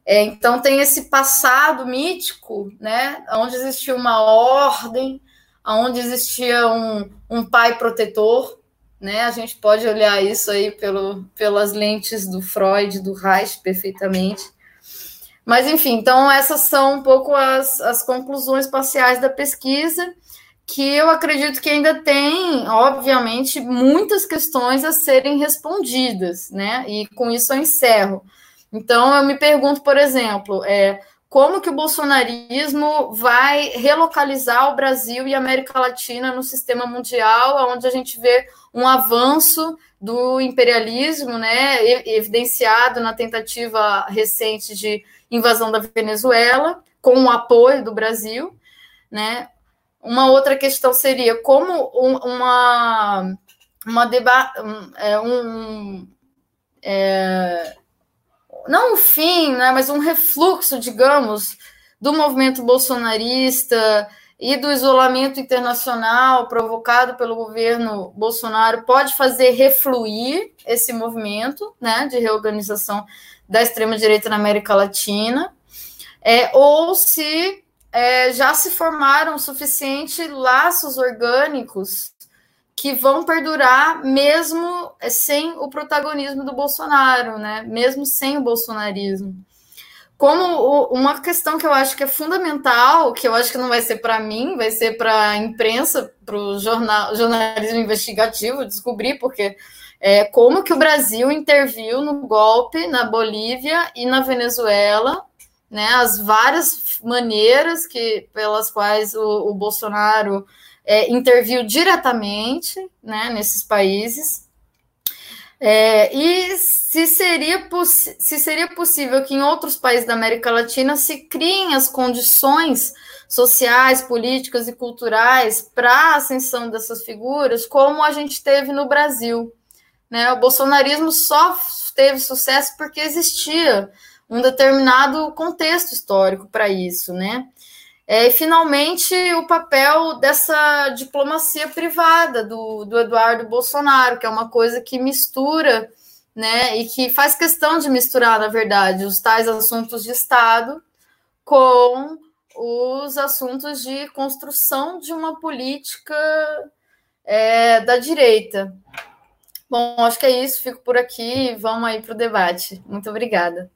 É, então tem esse passado mítico, né, onde existia uma ordem, onde existia um, um pai protetor, né? A gente pode olhar isso aí pelo, pelas lentes do Freud, do Reich, perfeitamente. Mas, enfim, então essas são um pouco as, as conclusões parciais da pesquisa, que eu acredito que ainda tem, obviamente, muitas questões a serem respondidas, né? E com isso eu encerro. Então, eu me pergunto, por exemplo, é, como que o bolsonarismo vai relocalizar o Brasil e a América Latina no sistema mundial, onde a gente vê um avanço do imperialismo, né, evidenciado na tentativa recente de invasão da Venezuela, com o apoio do Brasil, né? Uma outra questão seria como uma uma deba é, um é, não um fim, né, mas um refluxo, digamos, do movimento bolsonarista e do isolamento internacional provocado pelo governo Bolsonaro pode fazer refluir esse movimento né, de reorganização da extrema-direita na América Latina, é, ou se é, já se formaram suficientes laços orgânicos que vão perdurar mesmo sem o protagonismo do Bolsonaro, né? mesmo sem o bolsonarismo como uma questão que eu acho que é fundamental, que eu acho que não vai ser para mim, vai ser para a imprensa, para o jornal, jornalismo investigativo descobrir, porque é, como que o Brasil interviu no golpe na Bolívia e na Venezuela, né, as várias maneiras que pelas quais o, o Bolsonaro é, interviu diretamente né, nesses países. É, e se seria, se seria possível que em outros países da América Latina se criem as condições sociais, políticas e culturais para a ascensão dessas figuras, como a gente teve no Brasil. Né? O bolsonarismo só teve sucesso porque existia um determinado contexto histórico para isso, né? É, e, finalmente, o papel dessa diplomacia privada do, do Eduardo Bolsonaro, que é uma coisa que mistura né? E que faz questão de misturar, na verdade, os tais assuntos de Estado com os assuntos de construção de uma política é, da direita. Bom, acho que é isso, fico por aqui, vamos aí para o debate. Muito obrigada.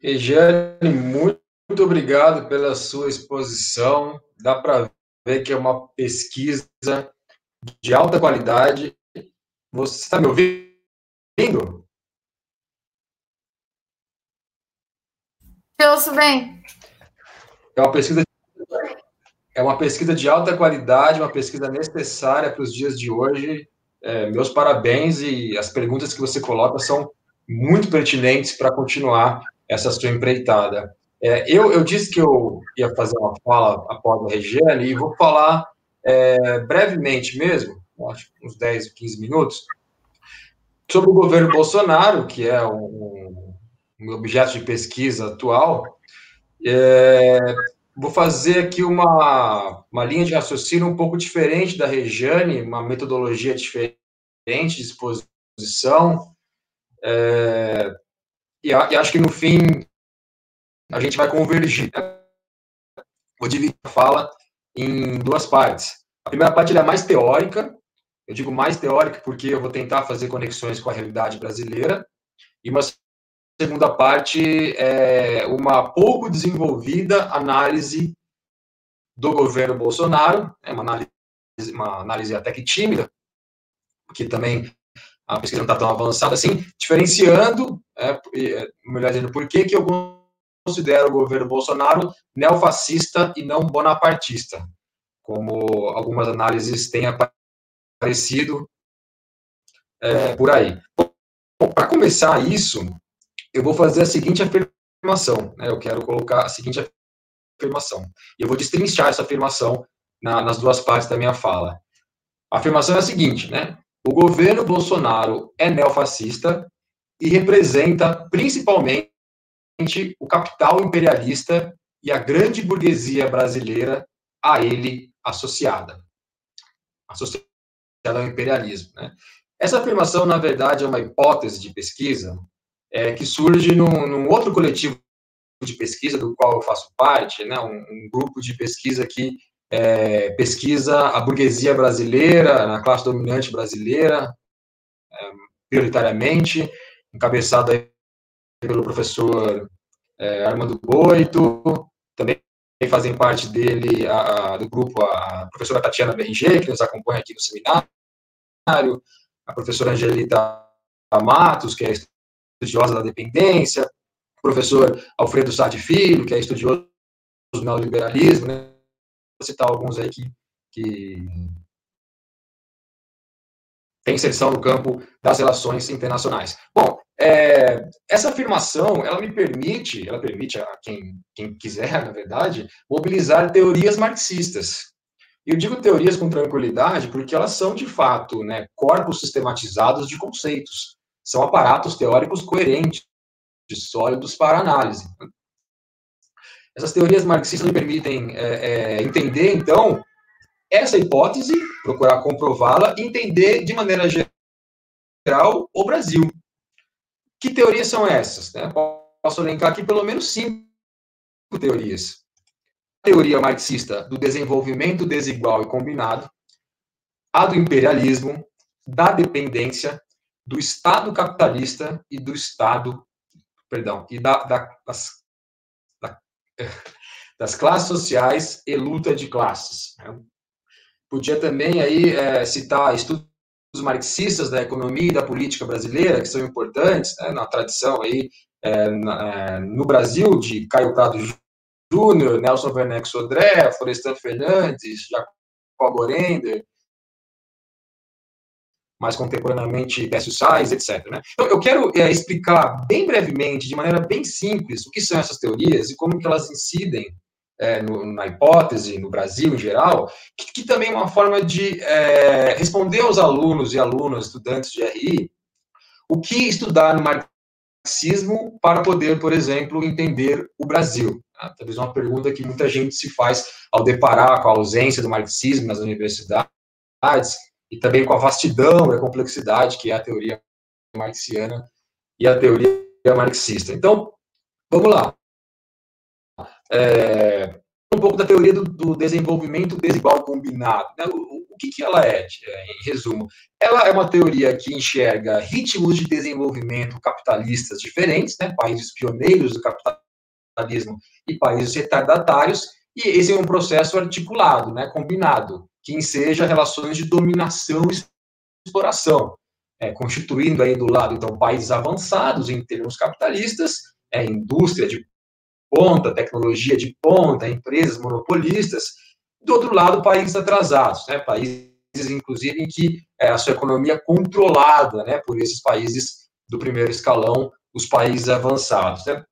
Regiane, muito, muito obrigado pela sua exposição. Dá para ver que é uma pesquisa de alta qualidade. Você está me ouvindo? Eu ouço bem. É uma pesquisa é uma pesquisa de alta qualidade, uma pesquisa necessária para os dias de hoje. É, meus parabéns e as perguntas que você coloca são muito pertinentes para continuar essa sua empreitada. É, eu, eu disse que eu ia fazer uma fala após a Regiane e vou falar é, brevemente mesmo, acho uns 10, 15 minutos, sobre o governo Bolsonaro, que é um, um objeto de pesquisa atual. É, vou fazer aqui uma, uma linha de raciocínio um pouco diferente da Regiane, uma metodologia diferente de exposição. É, e, e acho que no fim a gente vai convergir. Vou dividir a fala em duas partes. A primeira parte é mais teórica, eu digo mais teórica porque eu vou tentar fazer conexões com a realidade brasileira, e uma segunda parte é uma pouco desenvolvida análise do governo Bolsonaro, é uma análise, uma análise até que tímida, porque também a pesquisa não está tão avançada assim, diferenciando, é, é, melhor dizendo, por que, que eu considero o governo Bolsonaro neofascista e não bonapartista, como algumas análises têm aparecido é, por aí. Para começar isso, eu vou fazer a seguinte afirmação, né? eu quero colocar a seguinte afirmação, e eu vou destrinchar essa afirmação na, nas duas partes da minha fala. A afirmação é a seguinte, né? O governo Bolsonaro é neofascista e representa principalmente o capital imperialista e a grande burguesia brasileira a ele associada. Associada ao imperialismo. Né? Essa afirmação, na verdade, é uma hipótese de pesquisa é, que surge num, num, outro coletivo de pesquisa do qual eu faço parte, né? um, um grupo de pesquisa que é, pesquisa a burguesia brasileira, na classe dominante brasileira, é, prioritariamente, encabeçado pelo professor é, Armando Boito, também fazem parte dele, a, a, do grupo, a professora Tatiana Berringer, que nos acompanha aqui no seminário, a professora Angelita Matos, que é estudiosa da dependência, o professor Alfredo Sade Filho, que é estudioso do neoliberalismo, né? vou citar alguns aí que, que tem inserção no campo das relações internacionais. Bom, é, essa afirmação, ela me permite, ela permite a quem, quem quiser, na verdade, mobilizar teorias marxistas. Eu digo teorias com tranquilidade porque elas são, de fato, né, corpos sistematizados de conceitos. São aparatos teóricos coerentes. sólidos para análise. Essas teorias marxistas permitem é, é, entender, então, essa hipótese, procurar comprová-la, entender de maneira geral o Brasil. Que teorias são essas? Né? Posso elencar aqui pelo menos cinco teorias. A teoria marxista do desenvolvimento desigual e combinado, a do imperialismo, da dependência, do Estado capitalista e do Estado, perdão, e da, da, das, da, das classes sociais e luta de classes. Né? Podia também aí é, citar estudos marxistas da economia e da política brasileira, que são importantes, né, na tradição aí, é, na, é, no Brasil, de Caio Prado Júnior, Nelson Werneck Sodré, Florestan Fernandes, Jacob Orender, mais contemporaneamente Décio Sais, etc. Né? Então, eu quero é, explicar bem brevemente, de maneira bem simples, o que são essas teorias e como que elas incidem é, no, na hipótese, no Brasil em geral, que, que também é uma forma de é, responder aos alunos e alunas, estudantes de RI, o que estudar no marxismo para poder, por exemplo, entender o Brasil. Tá? Talvez uma pergunta que muita gente se faz ao deparar com a ausência do marxismo nas universidades e também com a vastidão e a complexidade que é a teoria marxiana e a teoria marxista. Então, vamos lá é, um pouco da teoria do, do desenvolvimento desigual combinado. Né? O, o que, que ela é, em resumo? Ela é uma teoria que enxerga ritmos de desenvolvimento capitalistas diferentes, né? países pioneiros do capitalismo e países retardatários, e esse é um processo articulado, né? combinado, que enseja relações de dominação e exploração, é, constituindo aí do lado, então, países avançados em termos capitalistas, é, indústria de ponta, tecnologia de ponta, empresas monopolistas, do outro lado, países atrasados, né, países, inclusive, em que é, a sua economia é controlada né, por esses países do primeiro escalão, os países avançados. Né.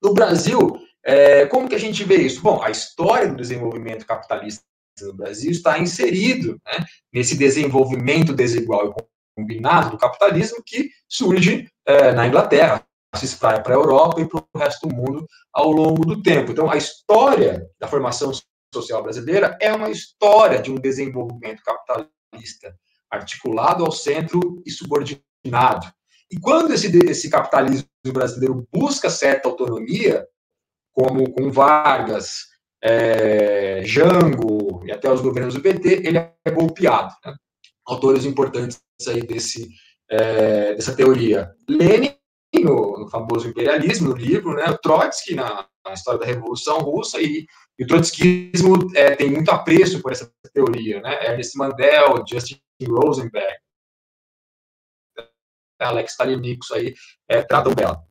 No Brasil, é, como que a gente vê isso? Bom, a história do desenvolvimento capitalista no Brasil está inserido né, nesse desenvolvimento desigual e combinado do capitalismo que surge é, na Inglaterra, se espalha para a Europa e para o resto do mundo ao longo do tempo. Então, a história da formação social brasileira é uma história de um desenvolvimento capitalista articulado ao centro e subordinado. E quando esse, esse capitalismo brasileiro busca certa autonomia, como com Vargas, é, Jango e até os governos do PT, ele é golpeado. Né? Autores importantes aí desse, é, dessa teoria. Lenin no, no, famoso imperialismo, no livro, né, Trotsky na, na história da Revolução Russa, e, e o trotskismo é, tem muito apreço por essa teoria, né, Ernest Mandel, Justin Rosenberg, Alex Stalinikos aí é, tratam dela.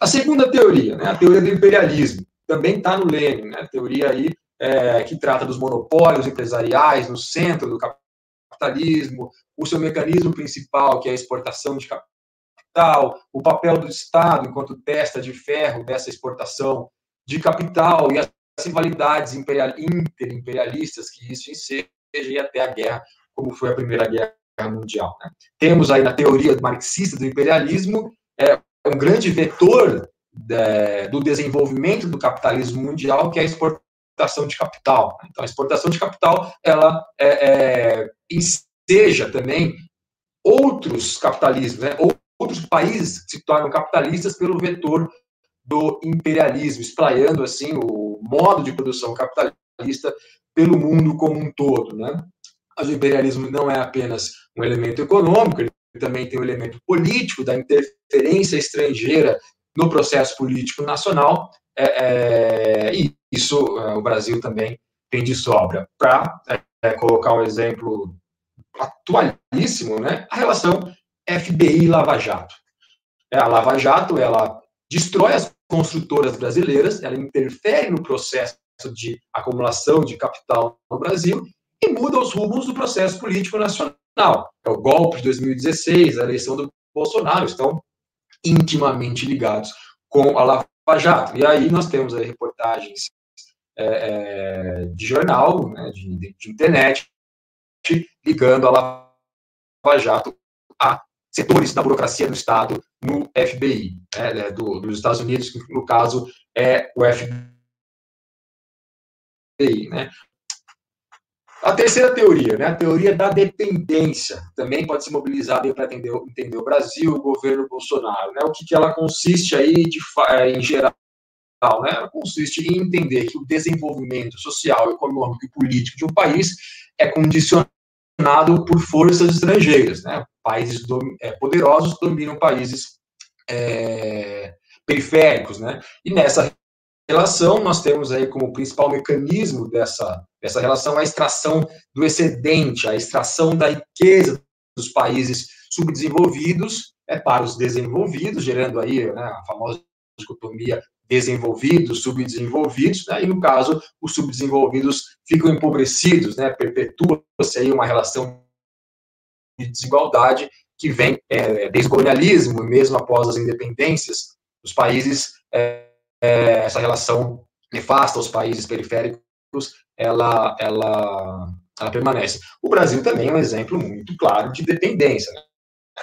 A segunda teoria, né, a teoria do imperialismo, também está no Lenin, né, teoria aí é, que trata dos monopólios empresariais no centro do capitalismo, o seu mecanismo principal, que é a exportação de capital, o papel do Estado enquanto testa de ferro dessa exportação de capital e as rivalidades imperial, interimperialistas que isso enseja e até a guerra, como foi a Primeira Guerra Mundial. Né? Temos aí na teoria marxista do imperialismo é, um grande vetor de, do desenvolvimento do capitalismo mundial, que é a exportação de capital. Então, a exportação de capital, ela é, é, enseja também outros capitalismos, né? outros países se tornam capitalistas pelo vetor do imperialismo, espraiando assim o modo de produção capitalista pelo mundo como um todo, né? Mas o imperialismo não é apenas um elemento econômico, ele também tem um elemento político da interferência estrangeira no processo político nacional, é, é, e isso é, o Brasil também tem de sobra. Para é, colocar um exemplo atualíssimo, né, a relação FBI e Lava Jato. É, a Lava Jato, ela destrói as construtoras brasileiras, ela interfere no processo de acumulação de capital no Brasil e muda os rumos do processo político nacional. É o golpe de 2016, a eleição do Bolsonaro, estão intimamente ligados com a Lava Jato. E aí nós temos aí reportagens é, é, de jornal, né, de, de internet, ligando a Lava Jato a setores da burocracia do Estado no FBI, né, né, do, dos Estados Unidos, que no caso é o FBI. Né? A terceira teoria, né, a teoria da dependência, também pode ser mobilizada para entender, entender o Brasil, o governo Bolsonaro. Né? O que, que ela consiste aí, de, é, em geral, né? ela consiste em entender que o desenvolvimento social, econômico e político de um país é condicionado por forças estrangeiras. Né? Países é, poderosos dominam países é, periféricos. Né? E nessa relação, nós temos aí como principal mecanismo dessa, dessa relação a extração do excedente, a extração da riqueza dos países subdesenvolvidos é, para os desenvolvidos, gerando aí né, a famosa dicotomia desenvolvidos, subdesenvolvidos, né? e no caso, os subdesenvolvidos ficam empobrecidos, né? perpetua-se aí uma relação de desigualdade que vem é, desde o colonialismo, mesmo após as independências dos países, é, é, essa relação nefasta aos países periféricos, ela, ela, ela permanece. O Brasil também é um exemplo muito claro de dependência, né?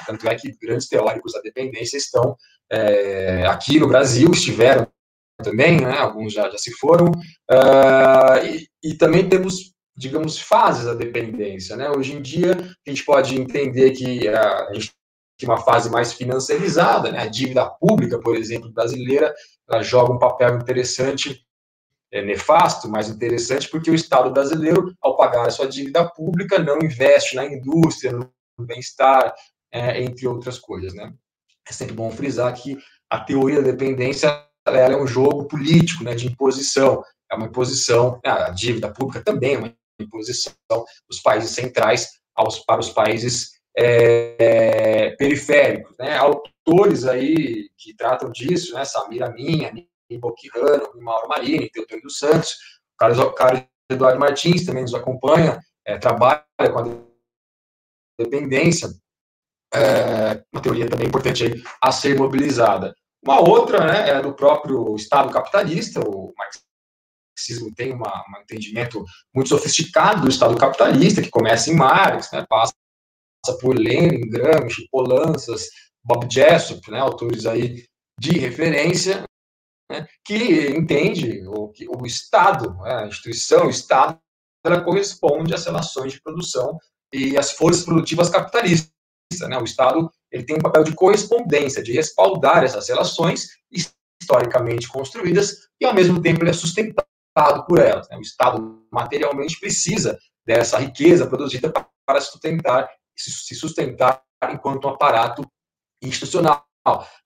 Tanto é que grandes teóricos da dependência estão é, aqui no Brasil, estiveram também, né? alguns já, já se foram, uh, e, e, também temos, digamos, fases da dependência. Né? Hoje em dia, a gente pode entender que uh, a gente tem uma fase mais financiarizada, né? a dívida pública, por exemplo, brasileira, ela joga um papel interessante, é, nefasto, mas interessante, porque o Estado brasileiro, ao pagar a sua dívida pública, não investe na indústria, no bem-estar, é, entre outras coisas. Né? É sempre bom frisar que a teoria da dependência é um jogo político, né, de imposição. É uma imposição, né, a dívida pública também é uma imposição dos países centrais aos, para os países é, periféricos. Né? Autores aí que tratam disso, né, Samira Minha, Nibo Quirano, Mauro Marini, Teotônio dos Santos, Carlos, Carlos Eduardo Martins também nos acompanha, é, trabalha com a dependência, é, uma teoria também importante aí a ser mobilizada. Uma outra né, é do próprio Estado capitalista, o marxismo tem uma, um entendimento muito sofisticado do Estado capitalista, que começa em Marx, né, passa por Lenin, Gramsci, Polanças, Bob Jessup, né, autores aí de referência, né, que entende o, que o Estado, né, a instituição, o Estado, ela corresponde às relações de produção e às forças produtivas capitalistas. Né, o Estado ele tem um papel de correspondência, de respaldar essas relações historicamente construídas e, ao mesmo tempo, ele é sustentado por elas. Né? O Estado materialmente precisa dessa riqueza produzida para sustentar, se sustentar enquanto um aparato institucional.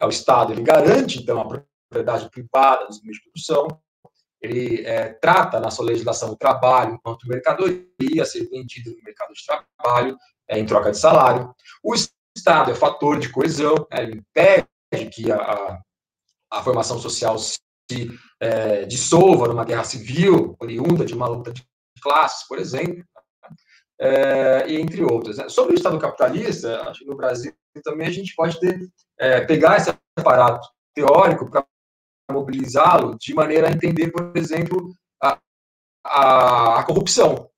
O Estado ele garante, então, a propriedade privada dos meios de produção, ele é, trata na sua legislação o trabalho enquanto mercadoria a ser vendido no mercado de trabalho é, em troca de salário. O Estado é fator de coesão, né, ele impede que a, a formação social se é, dissolva numa guerra civil, oriunda de uma luta de classes, por exemplo, é, entre outras. Né. Sobre o Estado capitalista, acho que no Brasil também a gente pode ter, é, pegar esse aparato teórico para mobilizá-lo de maneira a entender, por exemplo, a, a, a corrupção.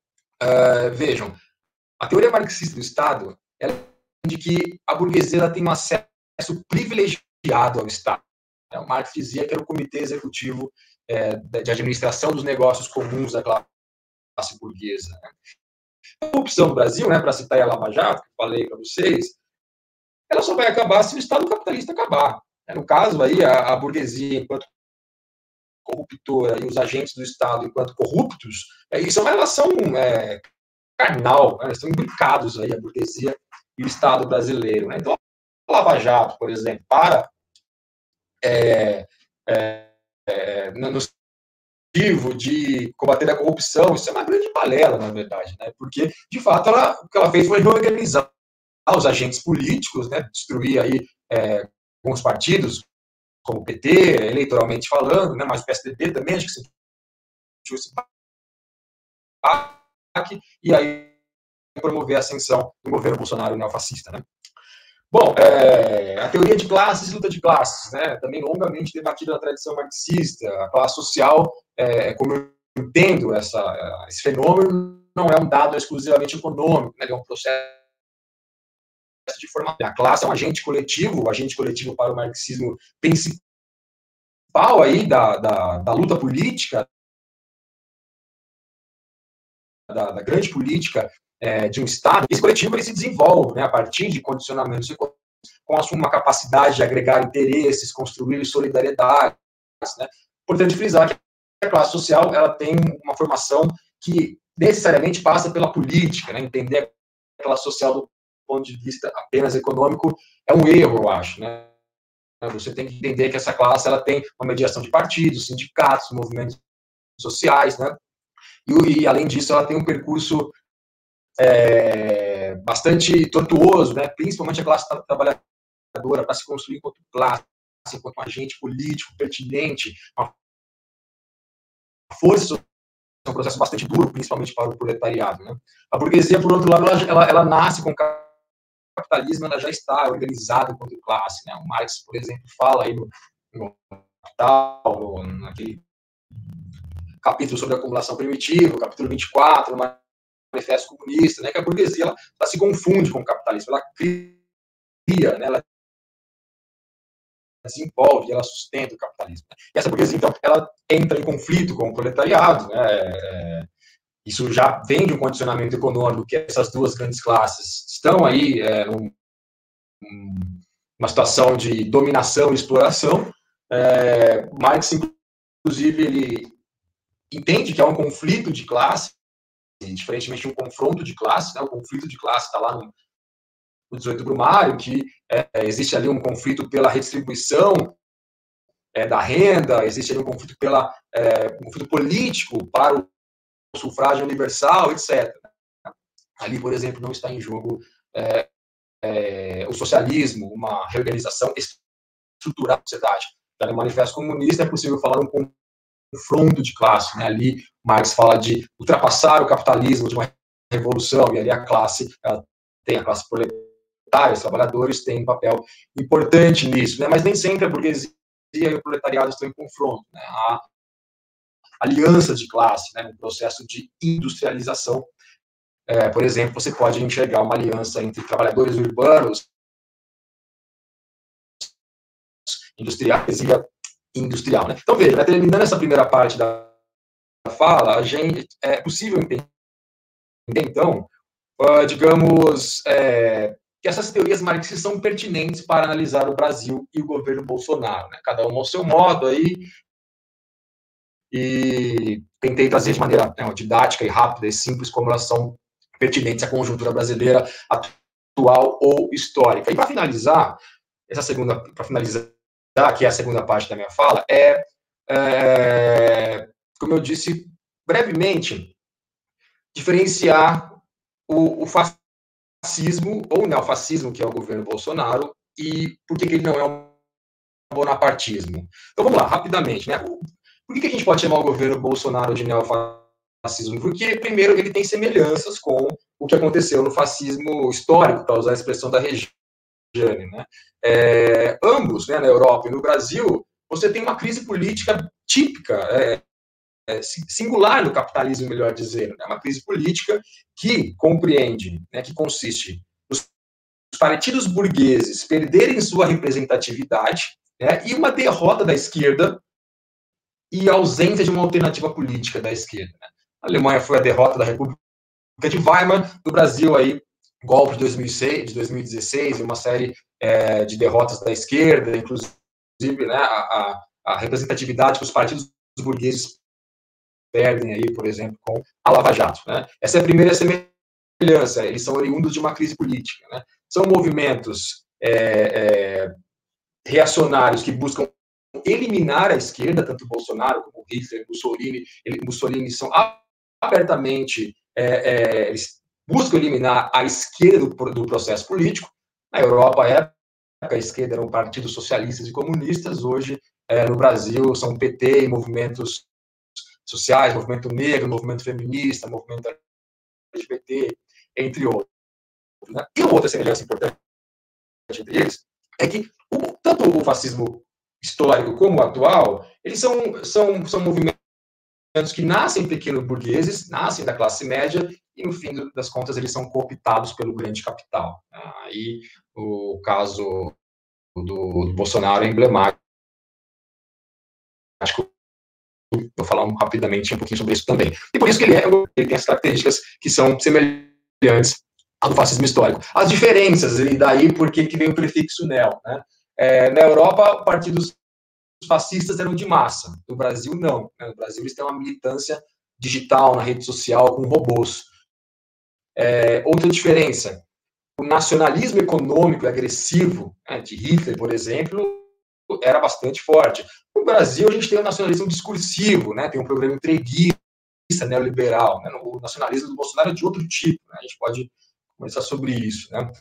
É, vejam, a teoria marxista do Estado ela de que a burguesia tem um acesso privilegiado ao Estado. É, o Marx dizia que era o comitê executivo é, de administração dos negócios comuns da classe burguesa. Corrupção no Brasil, né, para citar a Lava Jato, que falei para vocês, ela só vai acabar se o Estado capitalista acabar. É, no caso, aí, a, a burguesia, enquanto corruptora, e os agentes do Estado, enquanto corruptos, é, isso é uma relação é, carnal, né? estão imbricados aí, a burguesia e o Estado brasileiro. Né? Então, a Lava Jato, por exemplo, para é, é, é, no motivo de combater a corrupção, isso é uma grande balela, na verdade, né? porque, de fato, ela, o que ela fez foi reorganizar os agentes políticos, né? destruir aí é, alguns partidos, como o PT, eleitoralmente falando, né? mas o PSDB também, acho que sentiu esse e aí promover a ascensão do governo Bolsonaro neofascista. Né? Bom, é, a teoria de classes e luta de classes, né, também longamente debatida na tradição marxista, a classe social, é, como eu entendo essa, esse fenômeno, não é um dado exclusivamente econômico, né, é um processo de formação. A classe é um agente coletivo, o agente coletivo para o marxismo principal aí da, da, da luta política, da, da grande política é, de um Estado, esse coletivo ele se desenvolve né, a partir de condicionamentos com uma capacidade de agregar interesses, construir solidariedade. Né? Importante frisar que a classe social ela tem uma formação que necessariamente passa pela política, né? entender a classe social do ponto de vista apenas econômico é um erro, eu acho. Né? Você tem que entender que essa classe ela tem uma mediação de partidos, sindicatos, movimentos sociais, né? E, e além disso, ela tem um percurso é, bastante tortuoso, né? principalmente a classe trabalhadora, para se construir enquanto classe, enquanto agente político pertinente, uma força é um processo bastante duro, principalmente para o proletariado. Né? A burguesia, por outro lado, ela, ela, ela nasce com o capitalismo, ela já está organizada enquanto classe. Né? O Marx, por exemplo, fala aí no, no Capital, naquele capítulo sobre a acumulação primitiva, capítulo 24, no Manifesto Comunista, né, que a burguesia ela, ela se confunde com o capitalismo, ela cria, né, ela desenvolve, ela sustenta o capitalismo. E essa burguesia, então, ela entra em conflito com o proletariado, né, é, isso já vem de um condicionamento econômico que essas duas grandes classes estão aí é, uma situação de dominação e exploração. É, Marx, inclusive, ele entende que há um conflito de classe, diferentemente de um confronto de classe, né? conflito de classe está lá no, no 18 Brumário, que é, existe ali um conflito pela redistribuição é, da renda, existe ali um conflito, pela, é, um conflito político para o sufrágio universal, etc. Ali, por exemplo, não está em jogo é, é, o socialismo, uma reorganização estrutural da sociedade. Já no Manifesto Comunista é possível falar um confronto de classe. Né? Ali, Marx fala de ultrapassar o capitalismo, de uma revolução, e ali a classe tem a classe proletária, os trabalhadores têm um papel importante nisso, né? mas nem sempre a burguesia e o proletariado estão em confronto. Né? Há alianças de classe, né? um processo de industrialização. É, por exemplo, você pode enxergar uma aliança entre trabalhadores urbanos, industriais e a industrial. Né? Então, veja, né, terminando essa primeira parte da fala, a gente, é possível entender, então, uh, digamos, é, que essas teorias marxistas são pertinentes para analisar o Brasil e o governo Bolsonaro, né? cada um ao seu modo aí, e tentei trazer de maneira né, didática e rápida e simples como elas são pertinentes à conjuntura brasileira atual ou histórica. E para finalizar, essa segunda, para finalizar que é a segunda parte da minha fala, é, é como eu disse brevemente, diferenciar o, o, fascismo ou neofascismo, que é o governo Bolsonaro, e por que, que ele não é um bonapartismo. Então vamos lá, rapidamente. Né? Por que, que a gente pode chamar o governo Bolsonaro de neofascismo? Porque, primeiro, ele tem semelhanças com o que aconteceu no fascismo histórico, para usar a expressão da região Jane, né? É, ambos, né, na Europa e no Brasil, você tem uma crise política típica, é, é, singular no capitalismo, melhor dizendo, né? uma crise política que compreende, né, que consiste nos partidos burgueses perderem sua representatividade né, e uma derrota da esquerda e ausência de uma alternativa política da esquerda. Né? A Alemanha foi a derrota da República de Weimar, no Brasil aí golpe de 2006, de 2016 e uma série é, de derrotas da esquerda, inclusive né, a, a, representatividade que os partidos burgueses perdem aí, por exemplo, com a Lava Jato. Né? Essa é a primeira semelhança, eles são oriundos de uma crise política. Né? São movimentos é, é, reacionários que buscam eliminar a esquerda, tanto Bolsonaro como Hitler, Mussolini, ele, Mussolini são abertamente, é, é, eles buscam eliminar a esquerda do, processo político. Na Europa, época, a esquerda eram partidos socialistas e comunistas, hoje, é, no Brasil, são PT e movimentos sociais, movimento negro, movimento feminista, movimento LGBT, entre outros. Né? E outra semelhança importante entre eles é que o, tanto o fascismo histórico como o atual, eles são, são, são movimentos que nascem pequenos burgueses, nascem da classe média e no fim das contas eles são cooptados pelo grande capital. Aí o caso do, do Bolsonaro é emblemático. Acho que vou falar rapidamente um pouquinho sobre isso também. E por isso que ele, é, ele tem as características que são semelhantes ao fascismo histórico. As diferenças, e daí por que vem o prefixo neo, né? É, na Europa, partidos fascistas eram de massa. No Brasil, não. Né? No Brasil, eles têm uma militância digital, na rede social, com robôs. É, outra diferença, o nacionalismo econômico agressivo né, de Hitler, por exemplo, era bastante forte. No Brasil, a gente tem o nacionalismo discursivo, né, tem um programa entreguista, neoliberal. Né, o nacionalismo do Bolsonaro é de outro tipo, né, a gente pode conversar sobre isso. Né.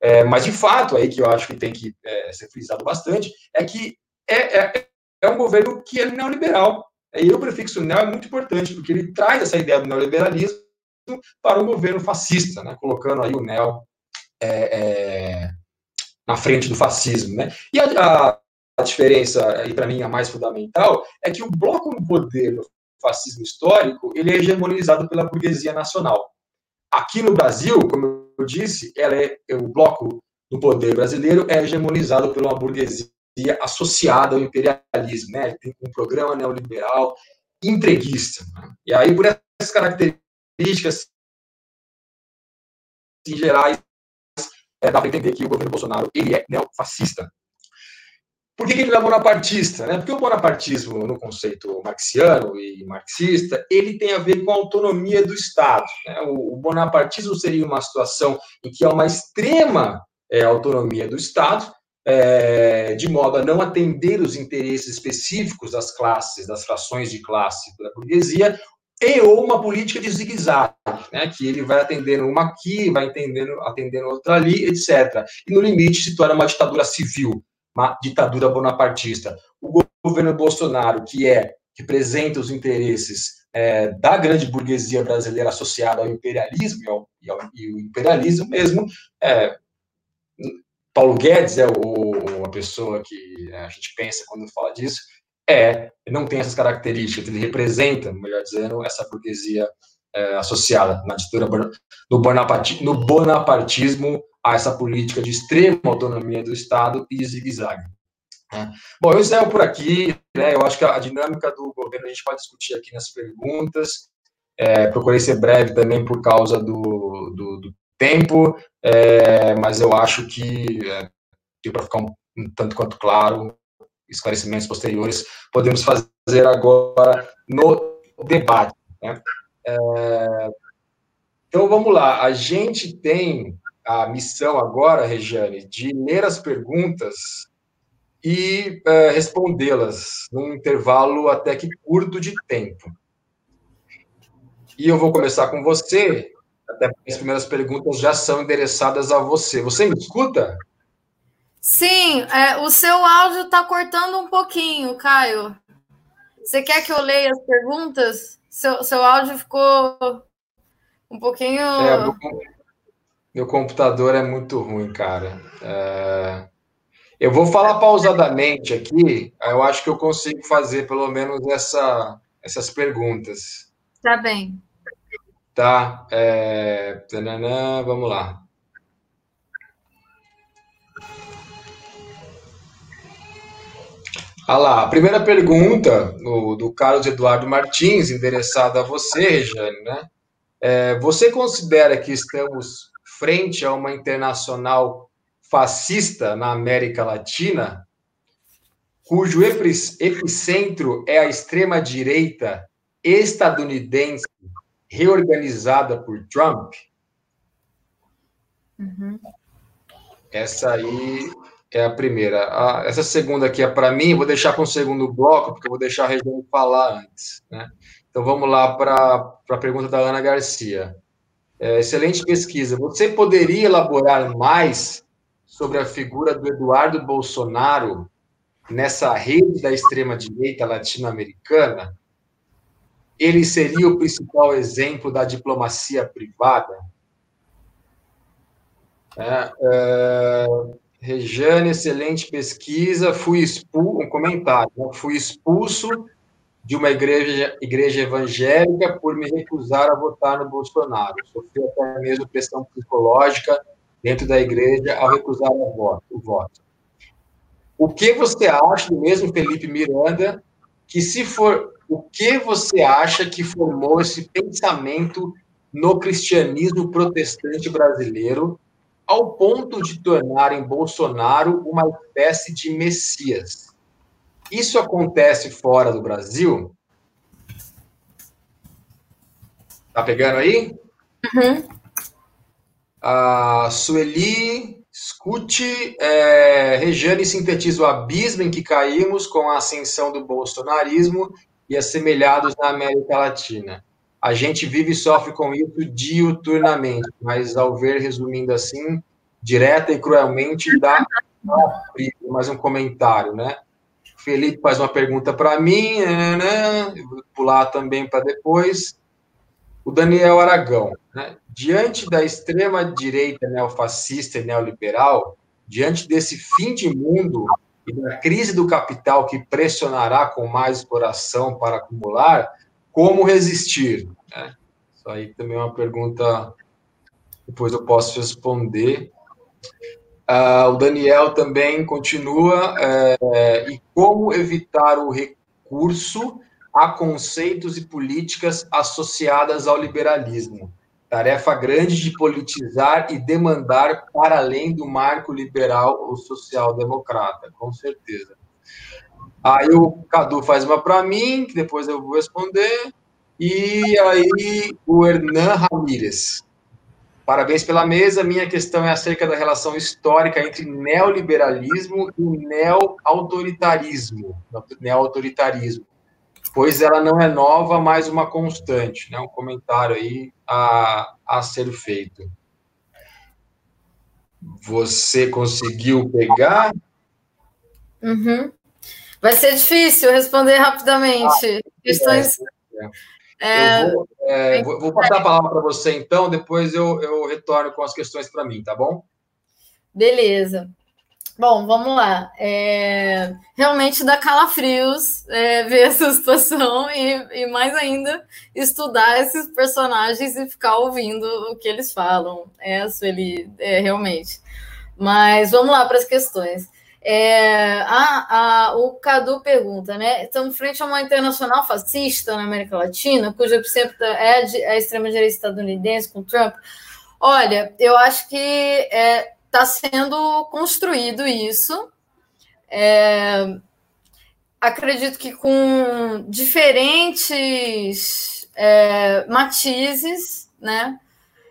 É, mas, de fato, aí que eu acho que tem que é, ser frisado bastante, é que é, é, é um governo que é neoliberal. E o prefixo neo é muito importante, porque ele traz essa ideia do neoliberalismo para um governo fascista, né, colocando aí o neo é, é, na frente do fascismo. Né? E a, a, diferença, e para mim a mais fundamental, é que o bloco no poder do fascismo histórico ele é hegemonizado pela burguesia nacional. Aqui no Brasil, como eu disse, ela é, o bloco do poder brasileiro é hegemonizado pela burguesia associada ao imperialismo, né? Tem um programa neoliberal entreguista. Né? E aí, por essas características em gerais, é, dá para entender que o governo Bolsonaro ele é neofascista. Por que, que ele é bonapartista? Né? Porque o bonapartismo, no conceito marxiano e marxista, ele tem a ver com a autonomia do Estado. Né? O, o bonapartismo seria uma situação em que há uma extrema é, autonomia do Estado, é, de modo a não atender os interesses específicos das classes, das frações de classe da burguesia, e ou uma política de zigue-zague, né, que ele vai atendendo uma aqui, vai atendendo, atendendo outra ali, etc. E no limite se torna uma ditadura civil, uma ditadura bonapartista. O governo Bolsonaro, que é representa os interesses é, da grande burguesia brasileira associada ao imperialismo e, ao, e, ao, e o imperialismo mesmo, é, Paulo Guedes é o, a pessoa que a gente pensa quando fala disso, é, não tem essas características, ele representa, melhor dizendo, essa burguesia é, associada na ditadura no, bonaparti, no bonapartismo a essa política de extrema autonomia do Estado e zigue-zague. Né? Bom, eu encerro por aqui, né, eu acho que a dinâmica do governo a gente pode discutir aqui nas perguntas, é, procurei ser breve também por causa do, do, do tempo, é, mas eu acho que, é, para ficar um, um, tanto quanto claro, esclarecimentos posteriores, podemos fazer agora no debate. Né? É, então, vamos lá. A gente tem a missão agora, Regiane, de ler as perguntas e é, respondê-las num intervalo até que curto de tempo. E eu vou começar com você, até porque as primeiras perguntas já são endereçadas a você. Você me escuta? Sim, é, o seu áudio está cortando um pouquinho, Caio. Você quer que eu leia as perguntas? Seu, seu áudio ficou um pouquinho. É, meu, meu, computador é muito ruim, cara. É... Eu vou falar pausadamente aqui, eu acho que eu consigo fazer pelo menos essa, essas perguntas. Tá bem. Tá. É... vamos lá. Ah lá, a primeira pergunta do, do Carlos Eduardo Martins, endereçada a você, Regiane, né? É, você considera que estamos frente a uma internacional fascista na América Latina, cujo epicentro é a extrema-direita estadunidense reorganizada por Trump? Uhum. Essa aí é a primeira. A, essa segunda aqui é para mim, vou deixar para o segundo bloco, porque eu vou deixar a região falar antes. Né? Então vamos lá para a pergunta da Ana Garcia. É, excelente pesquisa. Você poderia elaborar mais sobre a figura do Eduardo Bolsonaro nessa rede da extrema-direita latino-americana? ele seria o principal exemplo da diplomacia privada? É, é, Rejane, excelente pesquisa. Fui expulso, um comentário, né? fui expulso de uma igreja, igreja evangélica por me recusar a votar no Bolsonaro. Sofri até mesmo pressão psicológica dentro da igreja ao recusar o voto. O, voto. o que você acha do mesmo Felipe Miranda, que se for o que você acha que formou esse pensamento no cristianismo protestante brasileiro ao ponto de tornarem Bolsonaro uma espécie de messias? Isso acontece fora do Brasil? Tá pegando aí? Uhum. A Sueli, escute, é, Regiane sintetiza o abismo em que caímos com a ascensão do bolsonarismo e assemelhados na América Latina. A gente vive e sofre com isso diuturnamente, mas ao ver, resumindo assim, direta e cruelmente, dá mais um comentário, né? Felipe faz uma pergunta para mim, né, vou pular também para depois. O Daniel Aragão, né? diante da extrema direita neofascista e neoliberal, diante desse fim de mundo e da crise do capital que pressionará com mais exploração para acumular, como resistir? Né? Isso aí também é uma pergunta, depois eu posso responder. Uh, o Daniel também continua. É, e como evitar o recurso a conceitos e políticas associadas ao liberalismo? Tarefa grande de politizar e demandar para além do marco liberal ou social-democrata, com certeza. Aí o Cadu faz uma para mim, que depois eu vou responder. E aí o Hernan Ramírez. Parabéns pela mesa. Minha questão é acerca da relação histórica entre neoliberalismo e neo-autoritarismo. Neo-autoritarismo. Pois ela não é nova, mas uma constante. Né? Um comentário aí a, a ser feito. Você conseguiu pegar? Uhum. Vai ser difícil responder rapidamente. Ah, Questões. É, é. É... Eu vou, é, vou, passar a palavra para você, então, depois eu, eu retorno com as questões para mim, tá bom? Beleza. Bom, vamos lá. É, realmente dá calafrios é, ver essa situação e, e, mais ainda, estudar esses personagens e ficar ouvindo o que eles falam. É, ele é, realmente. Mas vamos lá para as questões. É, a, a, o Cadu pergunta, né? Estamos frente a uma internacional fascista na América Latina, cujo epicentro é, é a extrema-direita estadunidense com Trump. Olha, eu acho que está é, tá sendo construído isso. É, acredito que com diferentes é, matizes, né?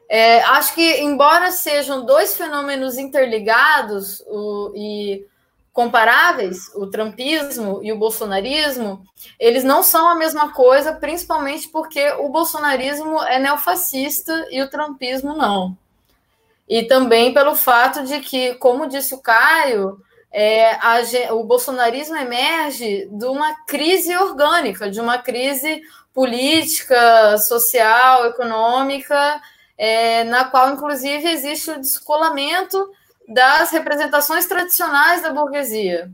É, acho que, embora sejam dois fenômenos interligados, o, e comparáveis, o trumpismo e o bolsonarismo, eles não são a mesma coisa, principalmente porque o bolsonarismo é neofascista e o trumpismo não. E também pelo fato de que, como disse o Caio, é, a, o bolsonarismo emerge de uma crise orgânica, de uma crise política, social, econômica, é, na qual, inclusive, existe o descolamento das representações tradicionais da burguesia,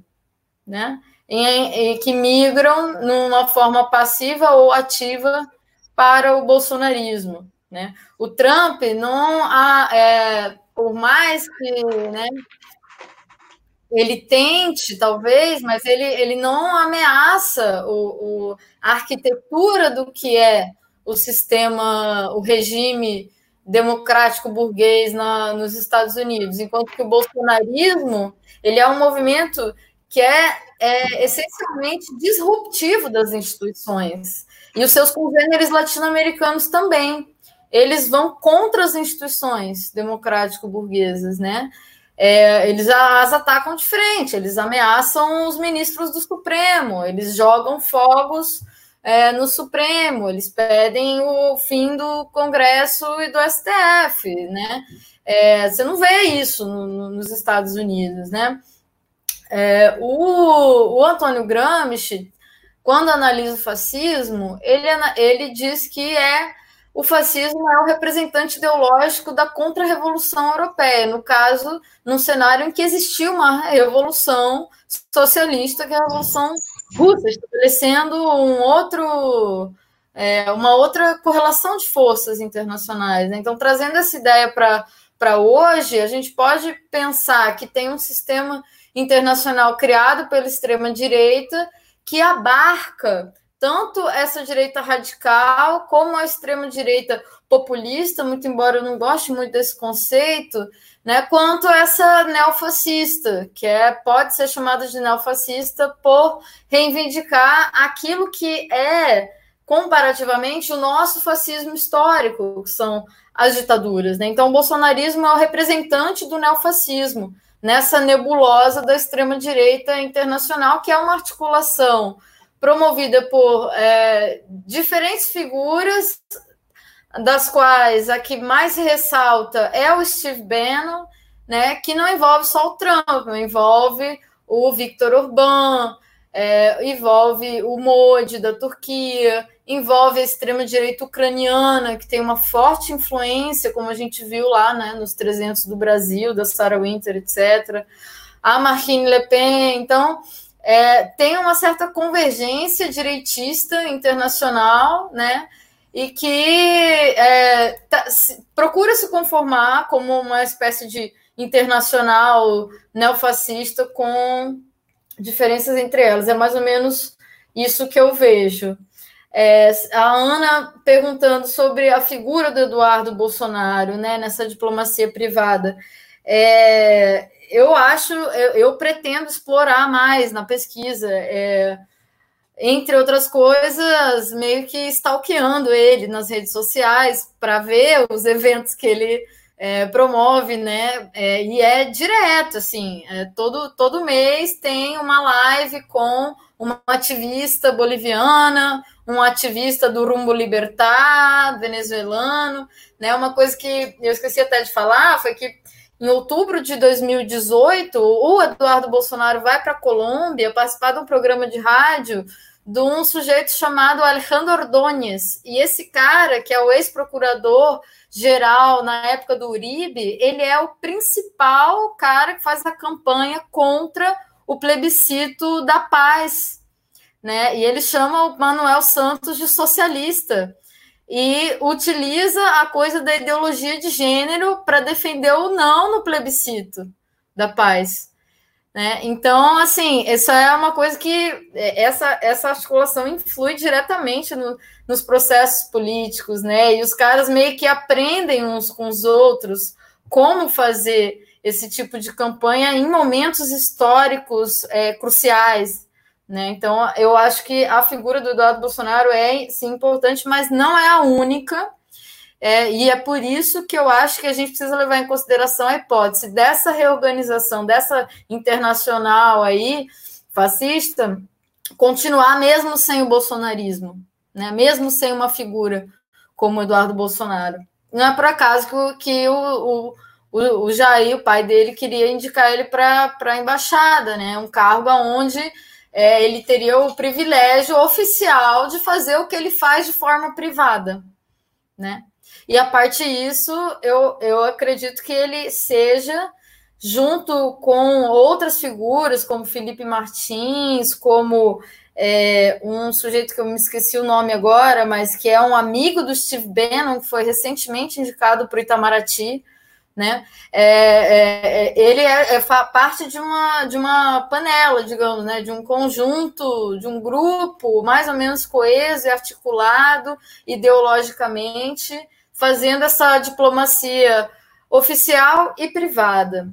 né? E, e, que migram numa forma passiva ou ativa para o bolsonarismo, né? O Trump não há, é, por mais que, né, ele tente, talvez, mas ele, ele não ameaça o, o, a arquitetura do que é o sistema, o regime democrático burguês na, nos Estados Unidos, enquanto que o bolsonarismo ele é um movimento que é, é essencialmente disruptivo das instituições e os seus congêneres latino-americanos também eles vão contra as instituições democrático-burguesas, né? É, eles as atacam de frente, eles ameaçam os ministros do Supremo, eles jogam fogos é, no Supremo, eles pedem o fim do Congresso e do STF, né? É, você não vê isso no, nos Estados Unidos, né? É, o, o Antônio Gramsci, quando analisa o fascismo, ele, ele diz que é o fascismo é o representante ideológico da contra-revolução europeia, no caso, num cenário em que existia uma revolução socialista, que é a Revolução russa, estabelecendo um outro, é, uma outra correlação de forças internacionais. Né? Então, trazendo essa ideia para hoje, a gente pode pensar que tem um sistema internacional criado pela extrema-direita que abarca tanto essa direita radical como a extrema-direita populista, muito embora eu não goste muito desse conceito, né, quanto essa neofascista, que é, pode ser chamada de neofascista por reivindicar aquilo que é, comparativamente, o nosso fascismo histórico, que são as ditaduras. Né? Então, o bolsonarismo é o representante do neofascismo, nessa nebulosa da extrema-direita internacional, que é uma articulação promovida por é, diferentes figuras, das quais a que mais ressalta é o Steve Bannon, né, que não envolve só o Trump, envolve o Viktor Orbán, é, envolve o Modi da Turquia, envolve a extrema-direita ucraniana, que tem uma forte influência, como a gente viu lá né, nos 300 do Brasil, da Sarah Winter, etc. A Marine Le Pen. Então, é, tem uma certa convergência direitista internacional, né? E que é, tá, se, procura se conformar como uma espécie de internacional neofascista com diferenças entre elas. É mais ou menos isso que eu vejo. É, a Ana perguntando sobre a figura do Eduardo Bolsonaro né, nessa diplomacia privada. É, eu acho, eu, eu, pretendo explorar mais na pesquisa, é, entre outras coisas, meio que stalkeando ele nas redes sociais para ver os eventos que ele é, promove, né? É, e é direto, assim, é, todo, todo mês tem uma live com uma ativista boliviana, um ativista do Rumbo Libertar, venezuelano, né? Uma coisa que eu esqueci até de falar foi que em outubro de 2018, o Eduardo Bolsonaro vai para a Colômbia participar de um programa de rádio de um sujeito chamado Alejandro Ordóñez. E esse cara, que é o ex-procurador geral na época do Uribe, ele é o principal cara que faz a campanha contra o plebiscito da paz. Né? E ele chama o Manuel Santos de socialista e utiliza a coisa da ideologia de gênero para defender o não no plebiscito da paz. Né? Então, assim, isso é uma coisa que é, essa, essa articulação influi diretamente no, nos processos políticos, né? E os caras meio que aprendem uns com os outros como fazer esse tipo de campanha em momentos históricos é, cruciais. Né? Então, eu acho que a figura do Eduardo Bolsonaro é sim importante, mas não é a única. É, e é por isso que eu acho que a gente precisa levar em consideração a hipótese dessa reorganização, dessa internacional aí, fascista, continuar mesmo sem o bolsonarismo, né? mesmo sem uma figura como Eduardo Bolsonaro. Não é por acaso que, o, o, o Jair, o pai dele, queria indicar ele para a embaixada, né? um cargo onde é, ele teria o privilégio oficial de fazer o que ele faz de forma privada, né? E a parte disso, eu, eu acredito que ele seja, junto com outras figuras, como Felipe Martins, como é, um sujeito que eu me esqueci o nome agora, mas que é um amigo do Steve Bannon, que foi recentemente indicado para o Itamaraty, né? É, é, é, ele é, é parte de uma, de uma panela, digamos, né? de um conjunto, de um grupo mais ou menos coeso e articulado ideologicamente, fazendo essa diplomacia oficial e privada.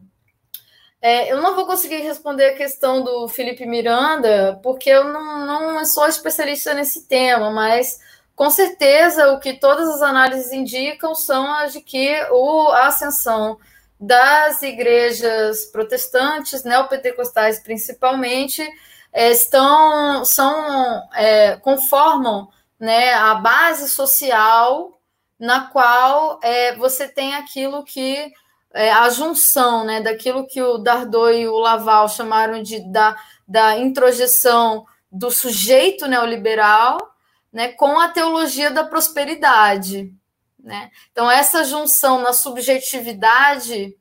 É, eu não vou conseguir responder a questão do Felipe Miranda, porque eu não, não sou especialista nesse tema, mas com certeza, o que todas as análises indicam são as de que o, a ascensão das igrejas protestantes, neopentecostais principalmente, é, estão, são, é, conformam né, a base social na qual é, você tem aquilo que é, a junção né, daquilo que o Dardot e o Laval chamaram de da, da introjeção do sujeito neoliberal né, com a teologia da prosperidade. Né? Então, essa junção na subjetividade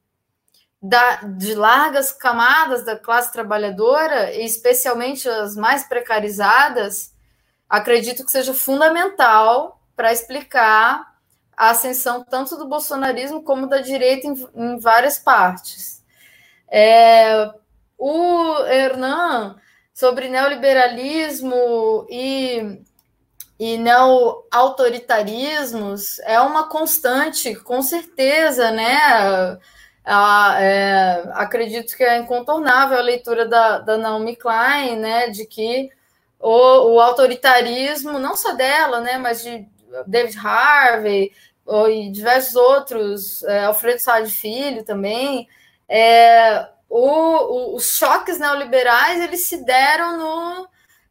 da, de largas camadas da classe trabalhadora, especialmente as mais precarizadas, acredito que seja fundamental para explicar a ascensão tanto do bolsonarismo como da direita em, em várias partes. É, o Hernan, sobre neoliberalismo e, e neo-autoritarismos, é uma constante, com certeza, né? Ah, é, acredito que é incontornável a leitura da, da Naomi Klein, né, de que o, o autoritarismo, não só dela, né, mas de David Harvey e diversos outros, é, Alfredo Sá Filho também, é, o, o, os choques neoliberais eles se deram no,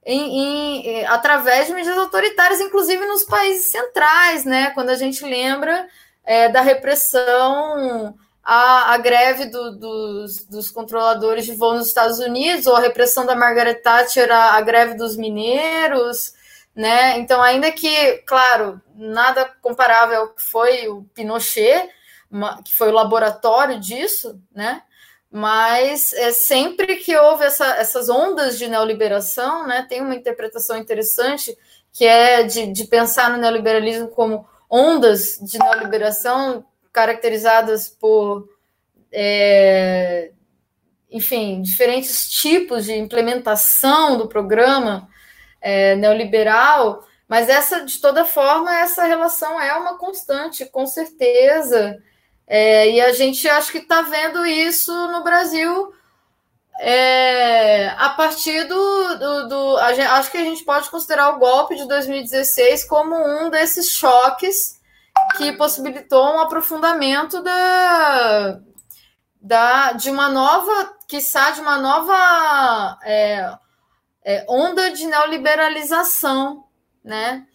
em, em, através de medidas autoritárias, inclusive nos países centrais, né? Quando a gente lembra é, da repressão a greve do, dos, dos, controladores de voo nos Estados Unidos, ou a repressão da Margaret Thatcher, a greve dos mineiros, né? Então, ainda que, claro, nada comparável ao que foi o Pinochet, que foi o laboratório disso, né? Mas é sempre que houve essa, essas ondas de neoliberação, né? Tem uma interpretação interessante que é de, de pensar no neoliberalismo como ondas de neoliberação caracterizadas por, é, enfim, diferentes tipos de implementação do programa é, neoliberal, mas essa, de toda forma, essa relação é uma constante, com certeza. É, e a gente acho que está vendo isso no Brasil é, a partir do. do, do gente, acho que a gente pode considerar o golpe de 2016 como um desses choques que possibilitou um aprofundamento da, da, de uma nova, quiçá, de uma nova é, é, onda de neoliberalização, né?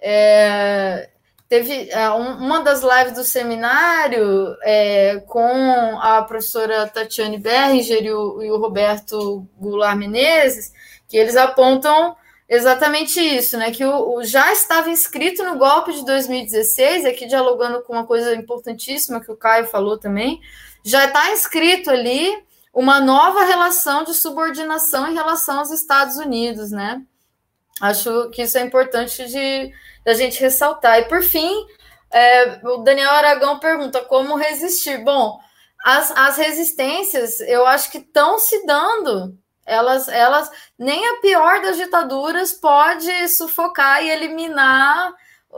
É, teve é, uma das lives do seminário é, com a professora Tatiane Berger e o, e o Roberto Goulart Menezes, que eles apontam Exatamente isso, né? Que o, o, já estava inscrito no golpe de 2016, aqui dialogando com uma coisa importantíssima que o Caio falou também, já está inscrito ali uma nova relação de subordinação em relação aos Estados Unidos, né? Acho que isso é importante de, a gente ressaltar. E por fim, é, o Daniel Aragão pergunta como resistir. Bom, as, as resistências eu acho que estão se dando elas, elas, nem a pior das ditaduras pode sufocar e eliminar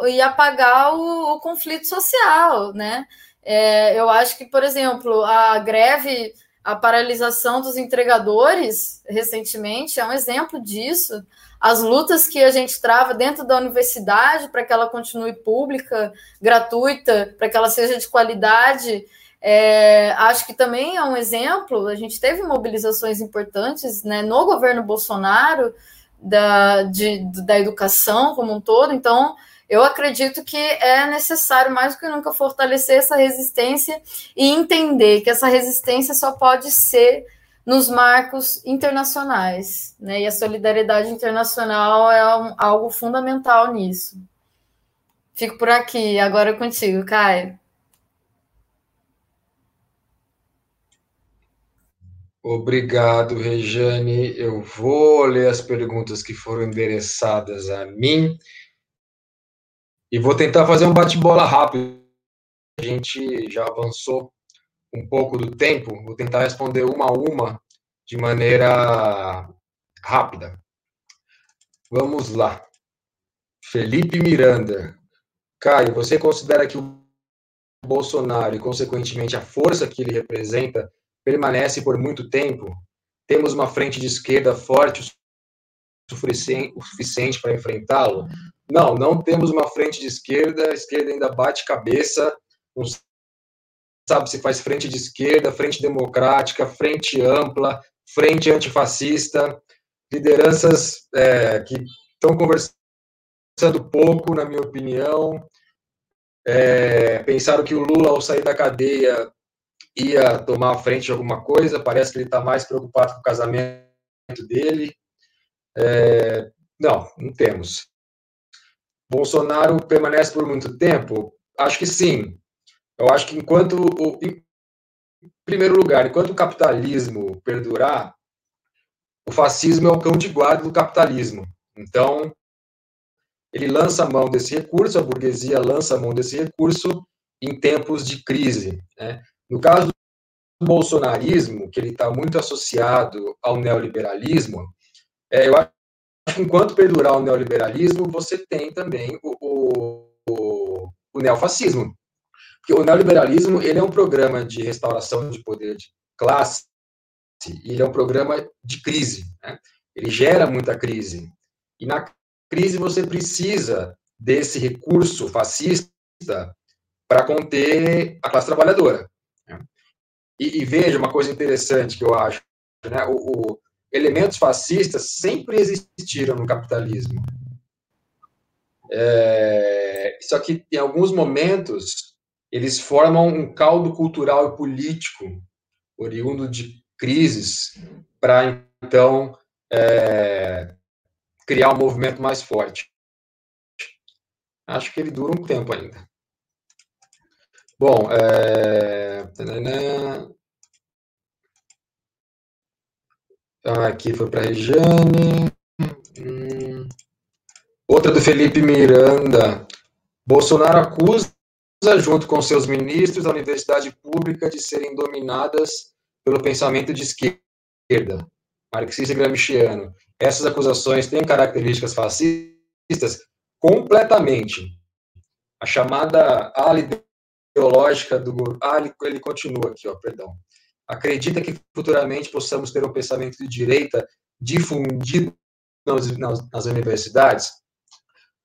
e apagar o, o conflito social, né? É, eu acho que, por exemplo, a greve, a paralisação dos entregadores recentemente é um exemplo disso. As lutas que a gente trava dentro da universidade para que ela continue pública, gratuita, para que ela seja de qualidade. É, acho que também é um exemplo, a gente teve mobilizações importantes né, no governo Bolsonaro da, de, da educação como um todo, então eu acredito que é necessário mais do que nunca fortalecer essa resistência e entender que essa resistência só pode ser nos marcos internacionais, né? E a solidariedade internacional é um, algo fundamental nisso. Fico por aqui, agora contigo, Caio. Obrigado, Rejane. Eu vou ler as perguntas que foram endereçadas a mim e vou tentar fazer um bate-bola rápido. A gente já avançou um pouco do tempo, vou tentar responder uma a uma de maneira rápida. Vamos lá. Felipe Miranda. Caio, você considera que o Bolsonaro e, consequentemente, a força que ele representa permanece por muito tempo, temos uma frente de esquerda forte o suficiente para enfrentá-lo? Não, não temos uma frente de esquerda, a esquerda ainda bate cabeça, não sabe se faz frente de esquerda, frente democrática, frente ampla, frente antifascista, lideranças é, que estão conversando pouco, na minha opinião, é, pensaram que o Lula, ao sair da cadeia, ia tomar a frente de alguma coisa, parece que ele está mais preocupado com o casamento dele. É, não, não temos. Bolsonaro permanece por muito tempo? Acho que sim. Eu acho que enquanto o, primeiro lugar, enquanto o capitalismo perdurar, o fascismo é o cão de guarda do capitalismo. Então, ele lança mão desse recurso, a burguesia lança mão desse recurso em tempos de crise. Né? No caso do bolsonarismo, que ele está muito associado ao neoliberalismo, é, eu acho enquanto perdurar o neoliberalismo, você tem também o, o, o neofascismo. Porque o neoliberalismo ele é um programa de restauração de poder de classe, e ele é um programa de crise. Né? Ele gera muita crise. E na crise você precisa desse recurso fascista para conter a classe trabalhadora. Né? E, e, veja uma coisa interessante que eu acho, né? o, o, elementos fascistas sempre existiram no capitalismo. É, só que em alguns momentos eles formam um caldo cultural e político oriundo de crises para então é, criar um movimento mais forte. Acho que ele dura um tempo ainda. Bom, é... aqui foi para a Regiane. Hum. Outra do Felipe Miranda. Bolsonaro acusa, junto com seus ministros, a universidade pública de serem dominadas pelo pensamento de esquerda, marxista e gramsciano. Essas acusações têm características fascistas completamente. A chamada ala ideológica do. Ah, ele, ele continua aqui, ó, perdão. Acredita que futuramente possamos ter um pensamento de direita difundido nas, nas, nas universidades?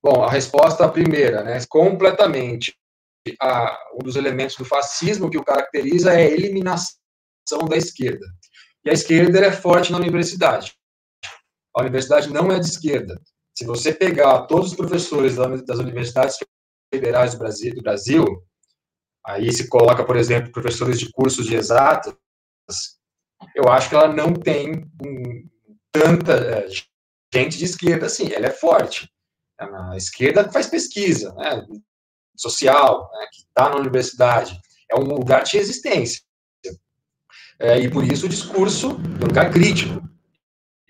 Bom, a resposta a primeira, né? Completamente. A, um dos elementos do fascismo que o caracteriza é a eliminação da esquerda. E a esquerda é forte na universidade. A universidade não é de esquerda. Se você pegar todos os professores das universidades federais do Brasil, do Brasil aí se coloca, por exemplo, professores de cursos de exatas, eu acho que ela não tem um, tanta é, gente de esquerda assim. Ela é forte. A esquerda faz pesquisa, né, social, né, que está na universidade. É um lugar de resistência. É, e por isso o discurso é um lugar crítico.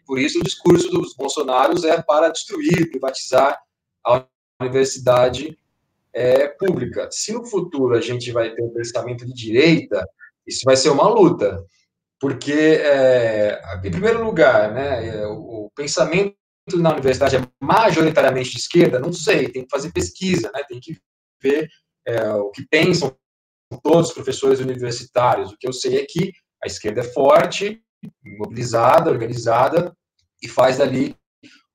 Por isso, o discurso dos bolsonaros é para destruir, privatizar a universidade é, pública. Se no futuro a gente vai ter um pensamento de direita, isso vai ser uma luta, porque, é, em primeiro lugar, né, é, o pensamento na universidade é majoritariamente de esquerda, não sei, tem que fazer pesquisa, né, tem que ver é, o que pensam todos os professores universitários. O que eu sei é que a esquerda é forte, mobilizada, organizada, e faz dali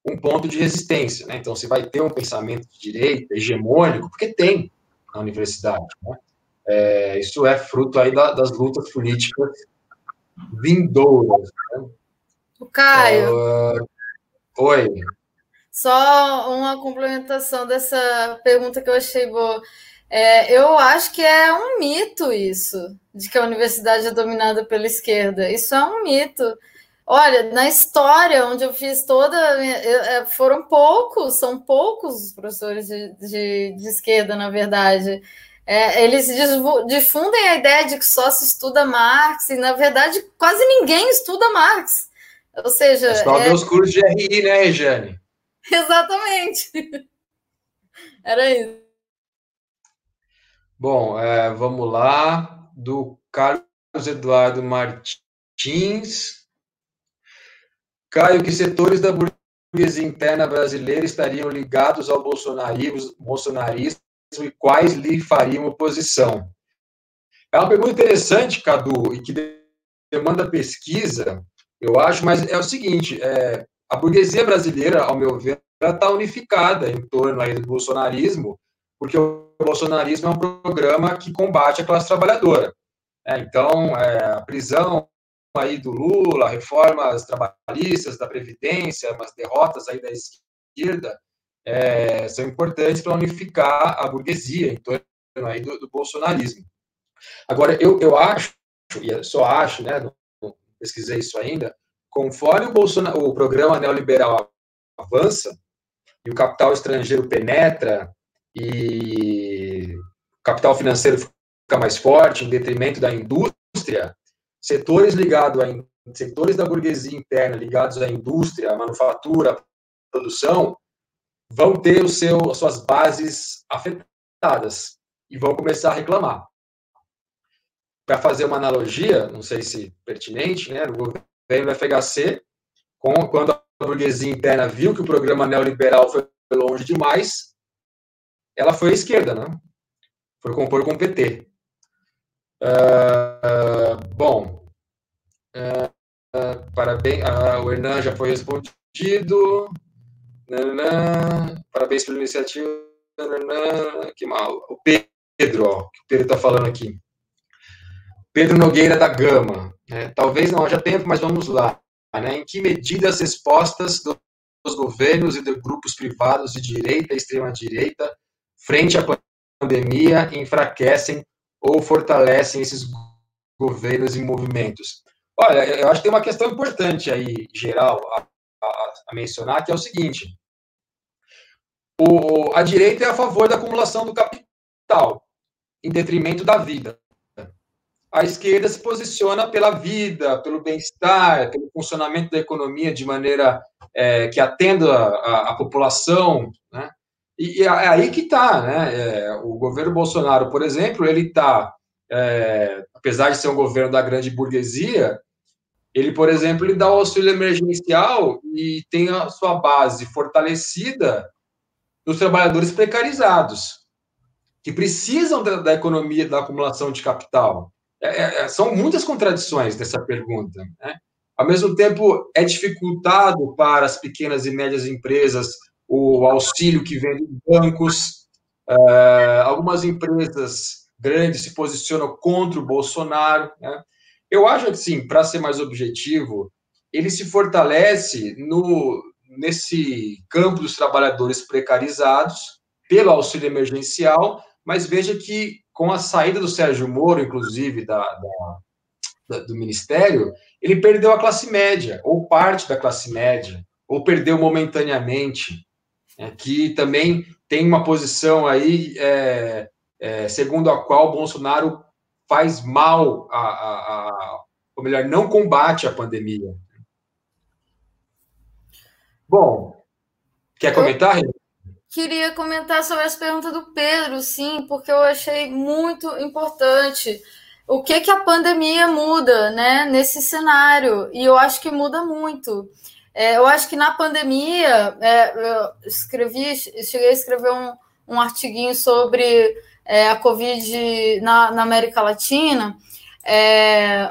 um ponto de resistência. Né? Então, você vai ter um pensamento de direita, hegemônico, porque tem na universidade. Né? É, isso é fruto aí da, das lutas políticas vindouras. Né? O Caio. Uh, oi. Só uma complementação dessa pergunta que eu achei boa. É, eu acho que é um mito isso, de que a universidade é dominada pela esquerda. Isso é um mito. Olha, na história onde eu fiz toda. É, foram poucos, são poucos os professores de, de, de esquerda, na verdade. É, eles difundem a ideia de que só se estuda Marx, e na verdade quase ninguém estuda Marx. Ou seja. É só ver os cursos de RI, né, Regiane? Exatamente. Era isso. Bom, é, vamos lá. Do Carlos Eduardo Martins. Caio, que setores da burguesia interna brasileira estariam ligados ao bolsonarismo, bolsonarismo e quais lhe fariam oposição? É uma pergunta interessante, Cadu, e que demanda pesquisa, eu acho, mas é o seguinte, é, a burguesia brasileira, ao meu ver, está unificada em torno aí do bolsonarismo, porque o bolsonarismo é um programa que combate a classe trabalhadora. É, então, é, a prisão aí do Lula, reformas trabalhistas, da Previdência, umas derrotas aí da esquerda, é, são importantes para unificar a burguesia em torno aí do, do bolsonarismo. Agora, eu, eu acho, e só acho, né, não pesquisei isso ainda, conforme o, o programa neoliberal avança e o capital estrangeiro penetra e o capital financeiro fica mais forte em detrimento da indústria, setores ligados a setores da burguesia interna ligados à indústria, à manufatura, à produção, vão ter o seu, as suas bases afetadas e vão começar a reclamar. Para fazer uma analogia, não sei se pertinente, né, no governo do FHC, com, quando a burguesia interna viu que o programa neoliberal foi longe demais, ela foi à esquerda, né? Foi compor com o PT. Uh, uh, bom, uh, parabéns, o Hernan já foi respondido. Parabéns pela iniciativa. que mal. O Pedro, ó, que o Pedro está falando aqui. Pedro Nogueira da Gama. Né? Talvez não haja tempo, mas vamos lá. Né? Em que medida as respostas dos governos e de grupos privados de direita e extrema-direita frente à pandemia enfraquecem ou fortalecem esses governos e movimentos? Olha, eu acho que tem uma questão importante aí, geral, a, a, a mencionar, que é o seguinte: o, a direita é a favor da acumulação do capital, em detrimento da vida. A esquerda se posiciona pela vida, pelo bem-estar, pelo funcionamento da economia de maneira é, que atenda a, a população, né? E, e, é aí que está, né? É, o governo Bolsonaro, por exemplo, ele está, é, apesar de ser um governo da grande burguesia, ele, por exemplo, ele dá o auxílio emergencial e tem a sua base fortalecida nos trabalhadores precarizados, que precisam da, da economia da acumulação de capital. É, é, é, são muitas contradições dessa pergunta. Né? Ao mesmo tempo, é dificultado para as pequenas e médias empresas o auxílio que vem dos bancos. Uh, algumas empresas grandes se posicionam contra o Bolsonaro. Né? Eu acho que, sim, para ser mais objetivo, ele se fortalece no, nesse campo dos trabalhadores precarizados pelo auxílio emergencial, mas veja que com a saída do Sérgio Moro, inclusive, da, da, do Ministério, ele perdeu a classe média, ou parte da classe média, ou perdeu momentaneamente, é, que também tem uma posição aí, é, é, segundo a qual Bolsonaro faz mal, a, a, a, ou melhor, não combate a pandemia. Bom, quer comentar, Renan? Queria comentar sobre as perguntas do Pedro, sim, porque eu achei muito importante o que, que a pandemia muda né, nesse cenário, e eu acho que muda muito. É, eu acho que na pandemia, é, eu escrevi, cheguei a escrever um, um artiguinho sobre é, a Covid na, na América Latina. É,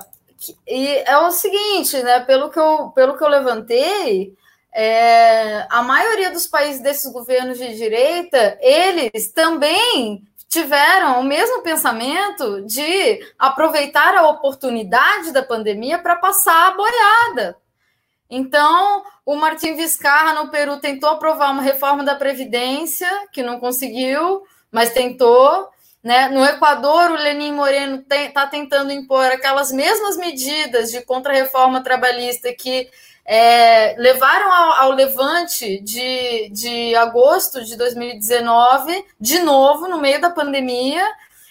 e é o seguinte, né? Pelo que eu, pelo que eu levantei, é, a maioria dos países desses governos de direita, eles também tiveram o mesmo pensamento de aproveitar a oportunidade da pandemia para passar a boiada. Então, o Martim Vizcarra no Peru tentou aprovar uma reforma da Previdência, que não conseguiu, mas tentou. Né? No Equador, o Lenin Moreno está tentando impor aquelas mesmas medidas de contra-reforma trabalhista que é, levaram ao, ao, levante de, de agosto de 2019, de novo, no meio da pandemia.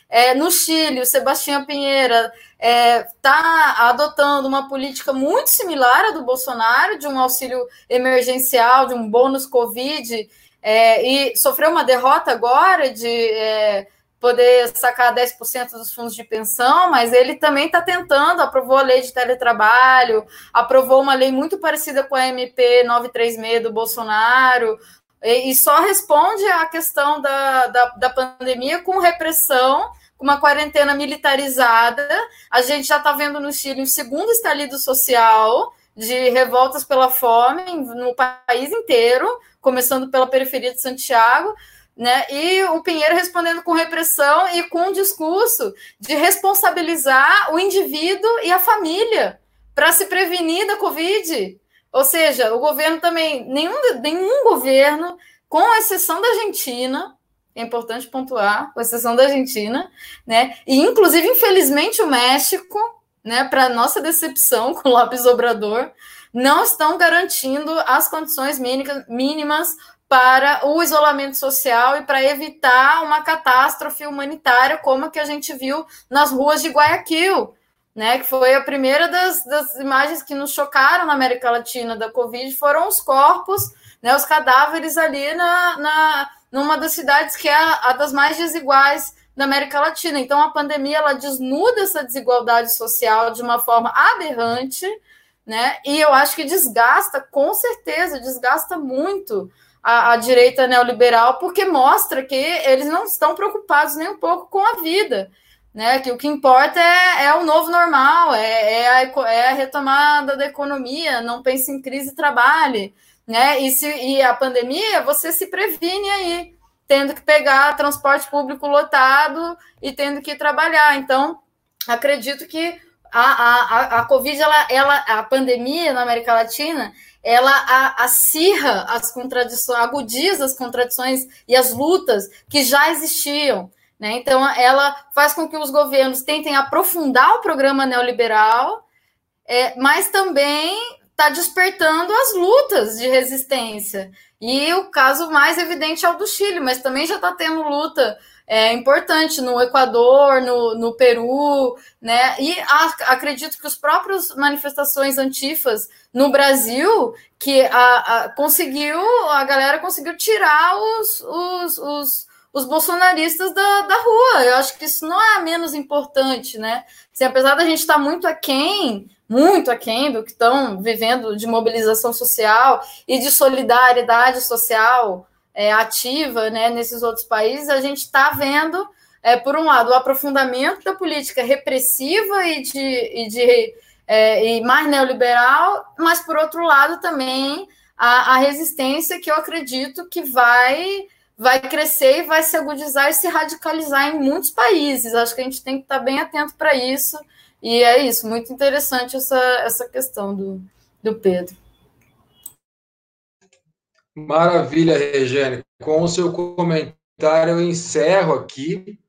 É, no Chile, o Sebastião Pinheira está é, tá adotando uma política muito similar à do Bolsonaro, de um auxílio emergencial, de um bônus Covid, é, e sofreu uma derrota agora de é, poder sacar 10% dos fundos de pensão, mas ele também está tentando, aprovou a lei de teletrabalho, aprovou uma lei muito parecida com a MP 936 do Bolsonaro, e, e só responde à questão da, da, da pandemia com repressão, com uma quarentena militarizada. A gente já está vendo no Chile um segundo estalido social, de revoltas pela fome no país inteiro, começando pela periferia de Santiago, né? E o Pinheiro respondendo com repressão e com um discurso de responsabilizar o indivíduo e a família para se prevenir da Covid. Ou seja, o governo também, nenhum, nenhum governo, com exceção da Argentina, é importante pontuar, com exceção da Argentina, né? E inclusive, infelizmente, o México né, para nossa decepção com o Lopes Obrador, não estão garantindo as condições mínimas para o isolamento social e para evitar uma catástrofe humanitária como a que a gente viu nas ruas de Guayaquil, né? Que foi a primeira das, das imagens que nos chocaram na América Latina da Covid, foram os corpos, né? Os cadáveres ali na, na numa das cidades que é a, a das mais desiguais da América Latina. Então, a pandemia ela desnuda essa desigualdade social de uma forma aberrante, né? E eu acho que desgasta, com certeza, desgasta muito a, a, direita neoliberal, porque mostra que eles não estão preocupados nem um pouco com a vida, né? Que o que importa é, é o novo normal, é, é, a, é a retomada da economia, não pense em crise e trabalhe, né? E, se, e a pandemia, você se previne aí, tendo que pegar transporte público lotado e tendo que trabalhar. Então, acredito que a, a, a Covid, ela, ela, a pandemia na América Latina, ela acirra as contradições, agudiza as contradições e as lutas que já existiam. Né? Então, ela faz com que os governos tentem aprofundar o programa neoliberal, é, mas também está despertando as lutas de resistência. E o caso mais evidente é o do Chile, mas também já está tendo luta é, importante no Equador, no, no Peru, né? E a, acredito que os próprios manifestações antifas no Brasil, que a, a, conseguiu, a galera conseguiu tirar os, os, os, os bolsonaristas da, da rua. Eu acho que isso não é menos importante, né? Assim, apesar da gente estar tá muito aquém muito aquém do que estão vivendo de mobilização social e de solidariedade social é, ativa né, nesses outros países, a gente está vendo, é, por um lado, o aprofundamento da política repressiva e, de, e, de, é, e mais neoliberal, mas, por outro lado, também a, a resistência que eu acredito que vai vai crescer e vai se agudizar e se radicalizar em muitos países. Acho que a gente tem que estar bem atento para isso e é isso, muito interessante essa, essa questão do, do Pedro. Maravilha, Regiane. Com o seu comentário, eu encerro aqui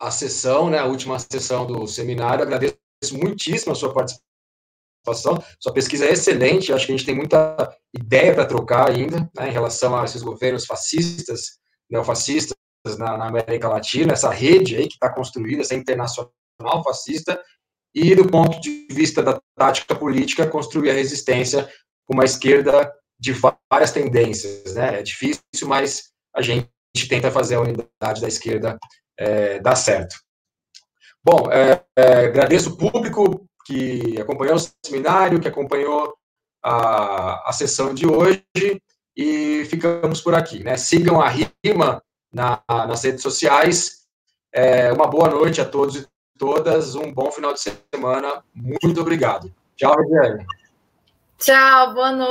a sessão, né, a última sessão do seminário. Agradeço muitíssimo a sua participação. Sua pesquisa é excelente. Acho que a gente tem muita ideia para trocar ainda né, em relação a esses governos fascistas, neofascistas na, na América Latina, essa rede aí que está construída, essa internacional fascista, e, do ponto de vista da tática política, construir a resistência com uma esquerda de várias tendências. Né? É difícil, mas a gente tenta fazer a unidade da esquerda é, dar certo. Bom, é, é, agradeço o público que acompanhou o seminário, que acompanhou a, a sessão de hoje, e ficamos por aqui. Né? Sigam a RIMA na, nas redes sociais. É, uma boa noite a todos e todas um bom final de semana. Muito obrigado. Tchau, Regiane. Tchau, boa noite.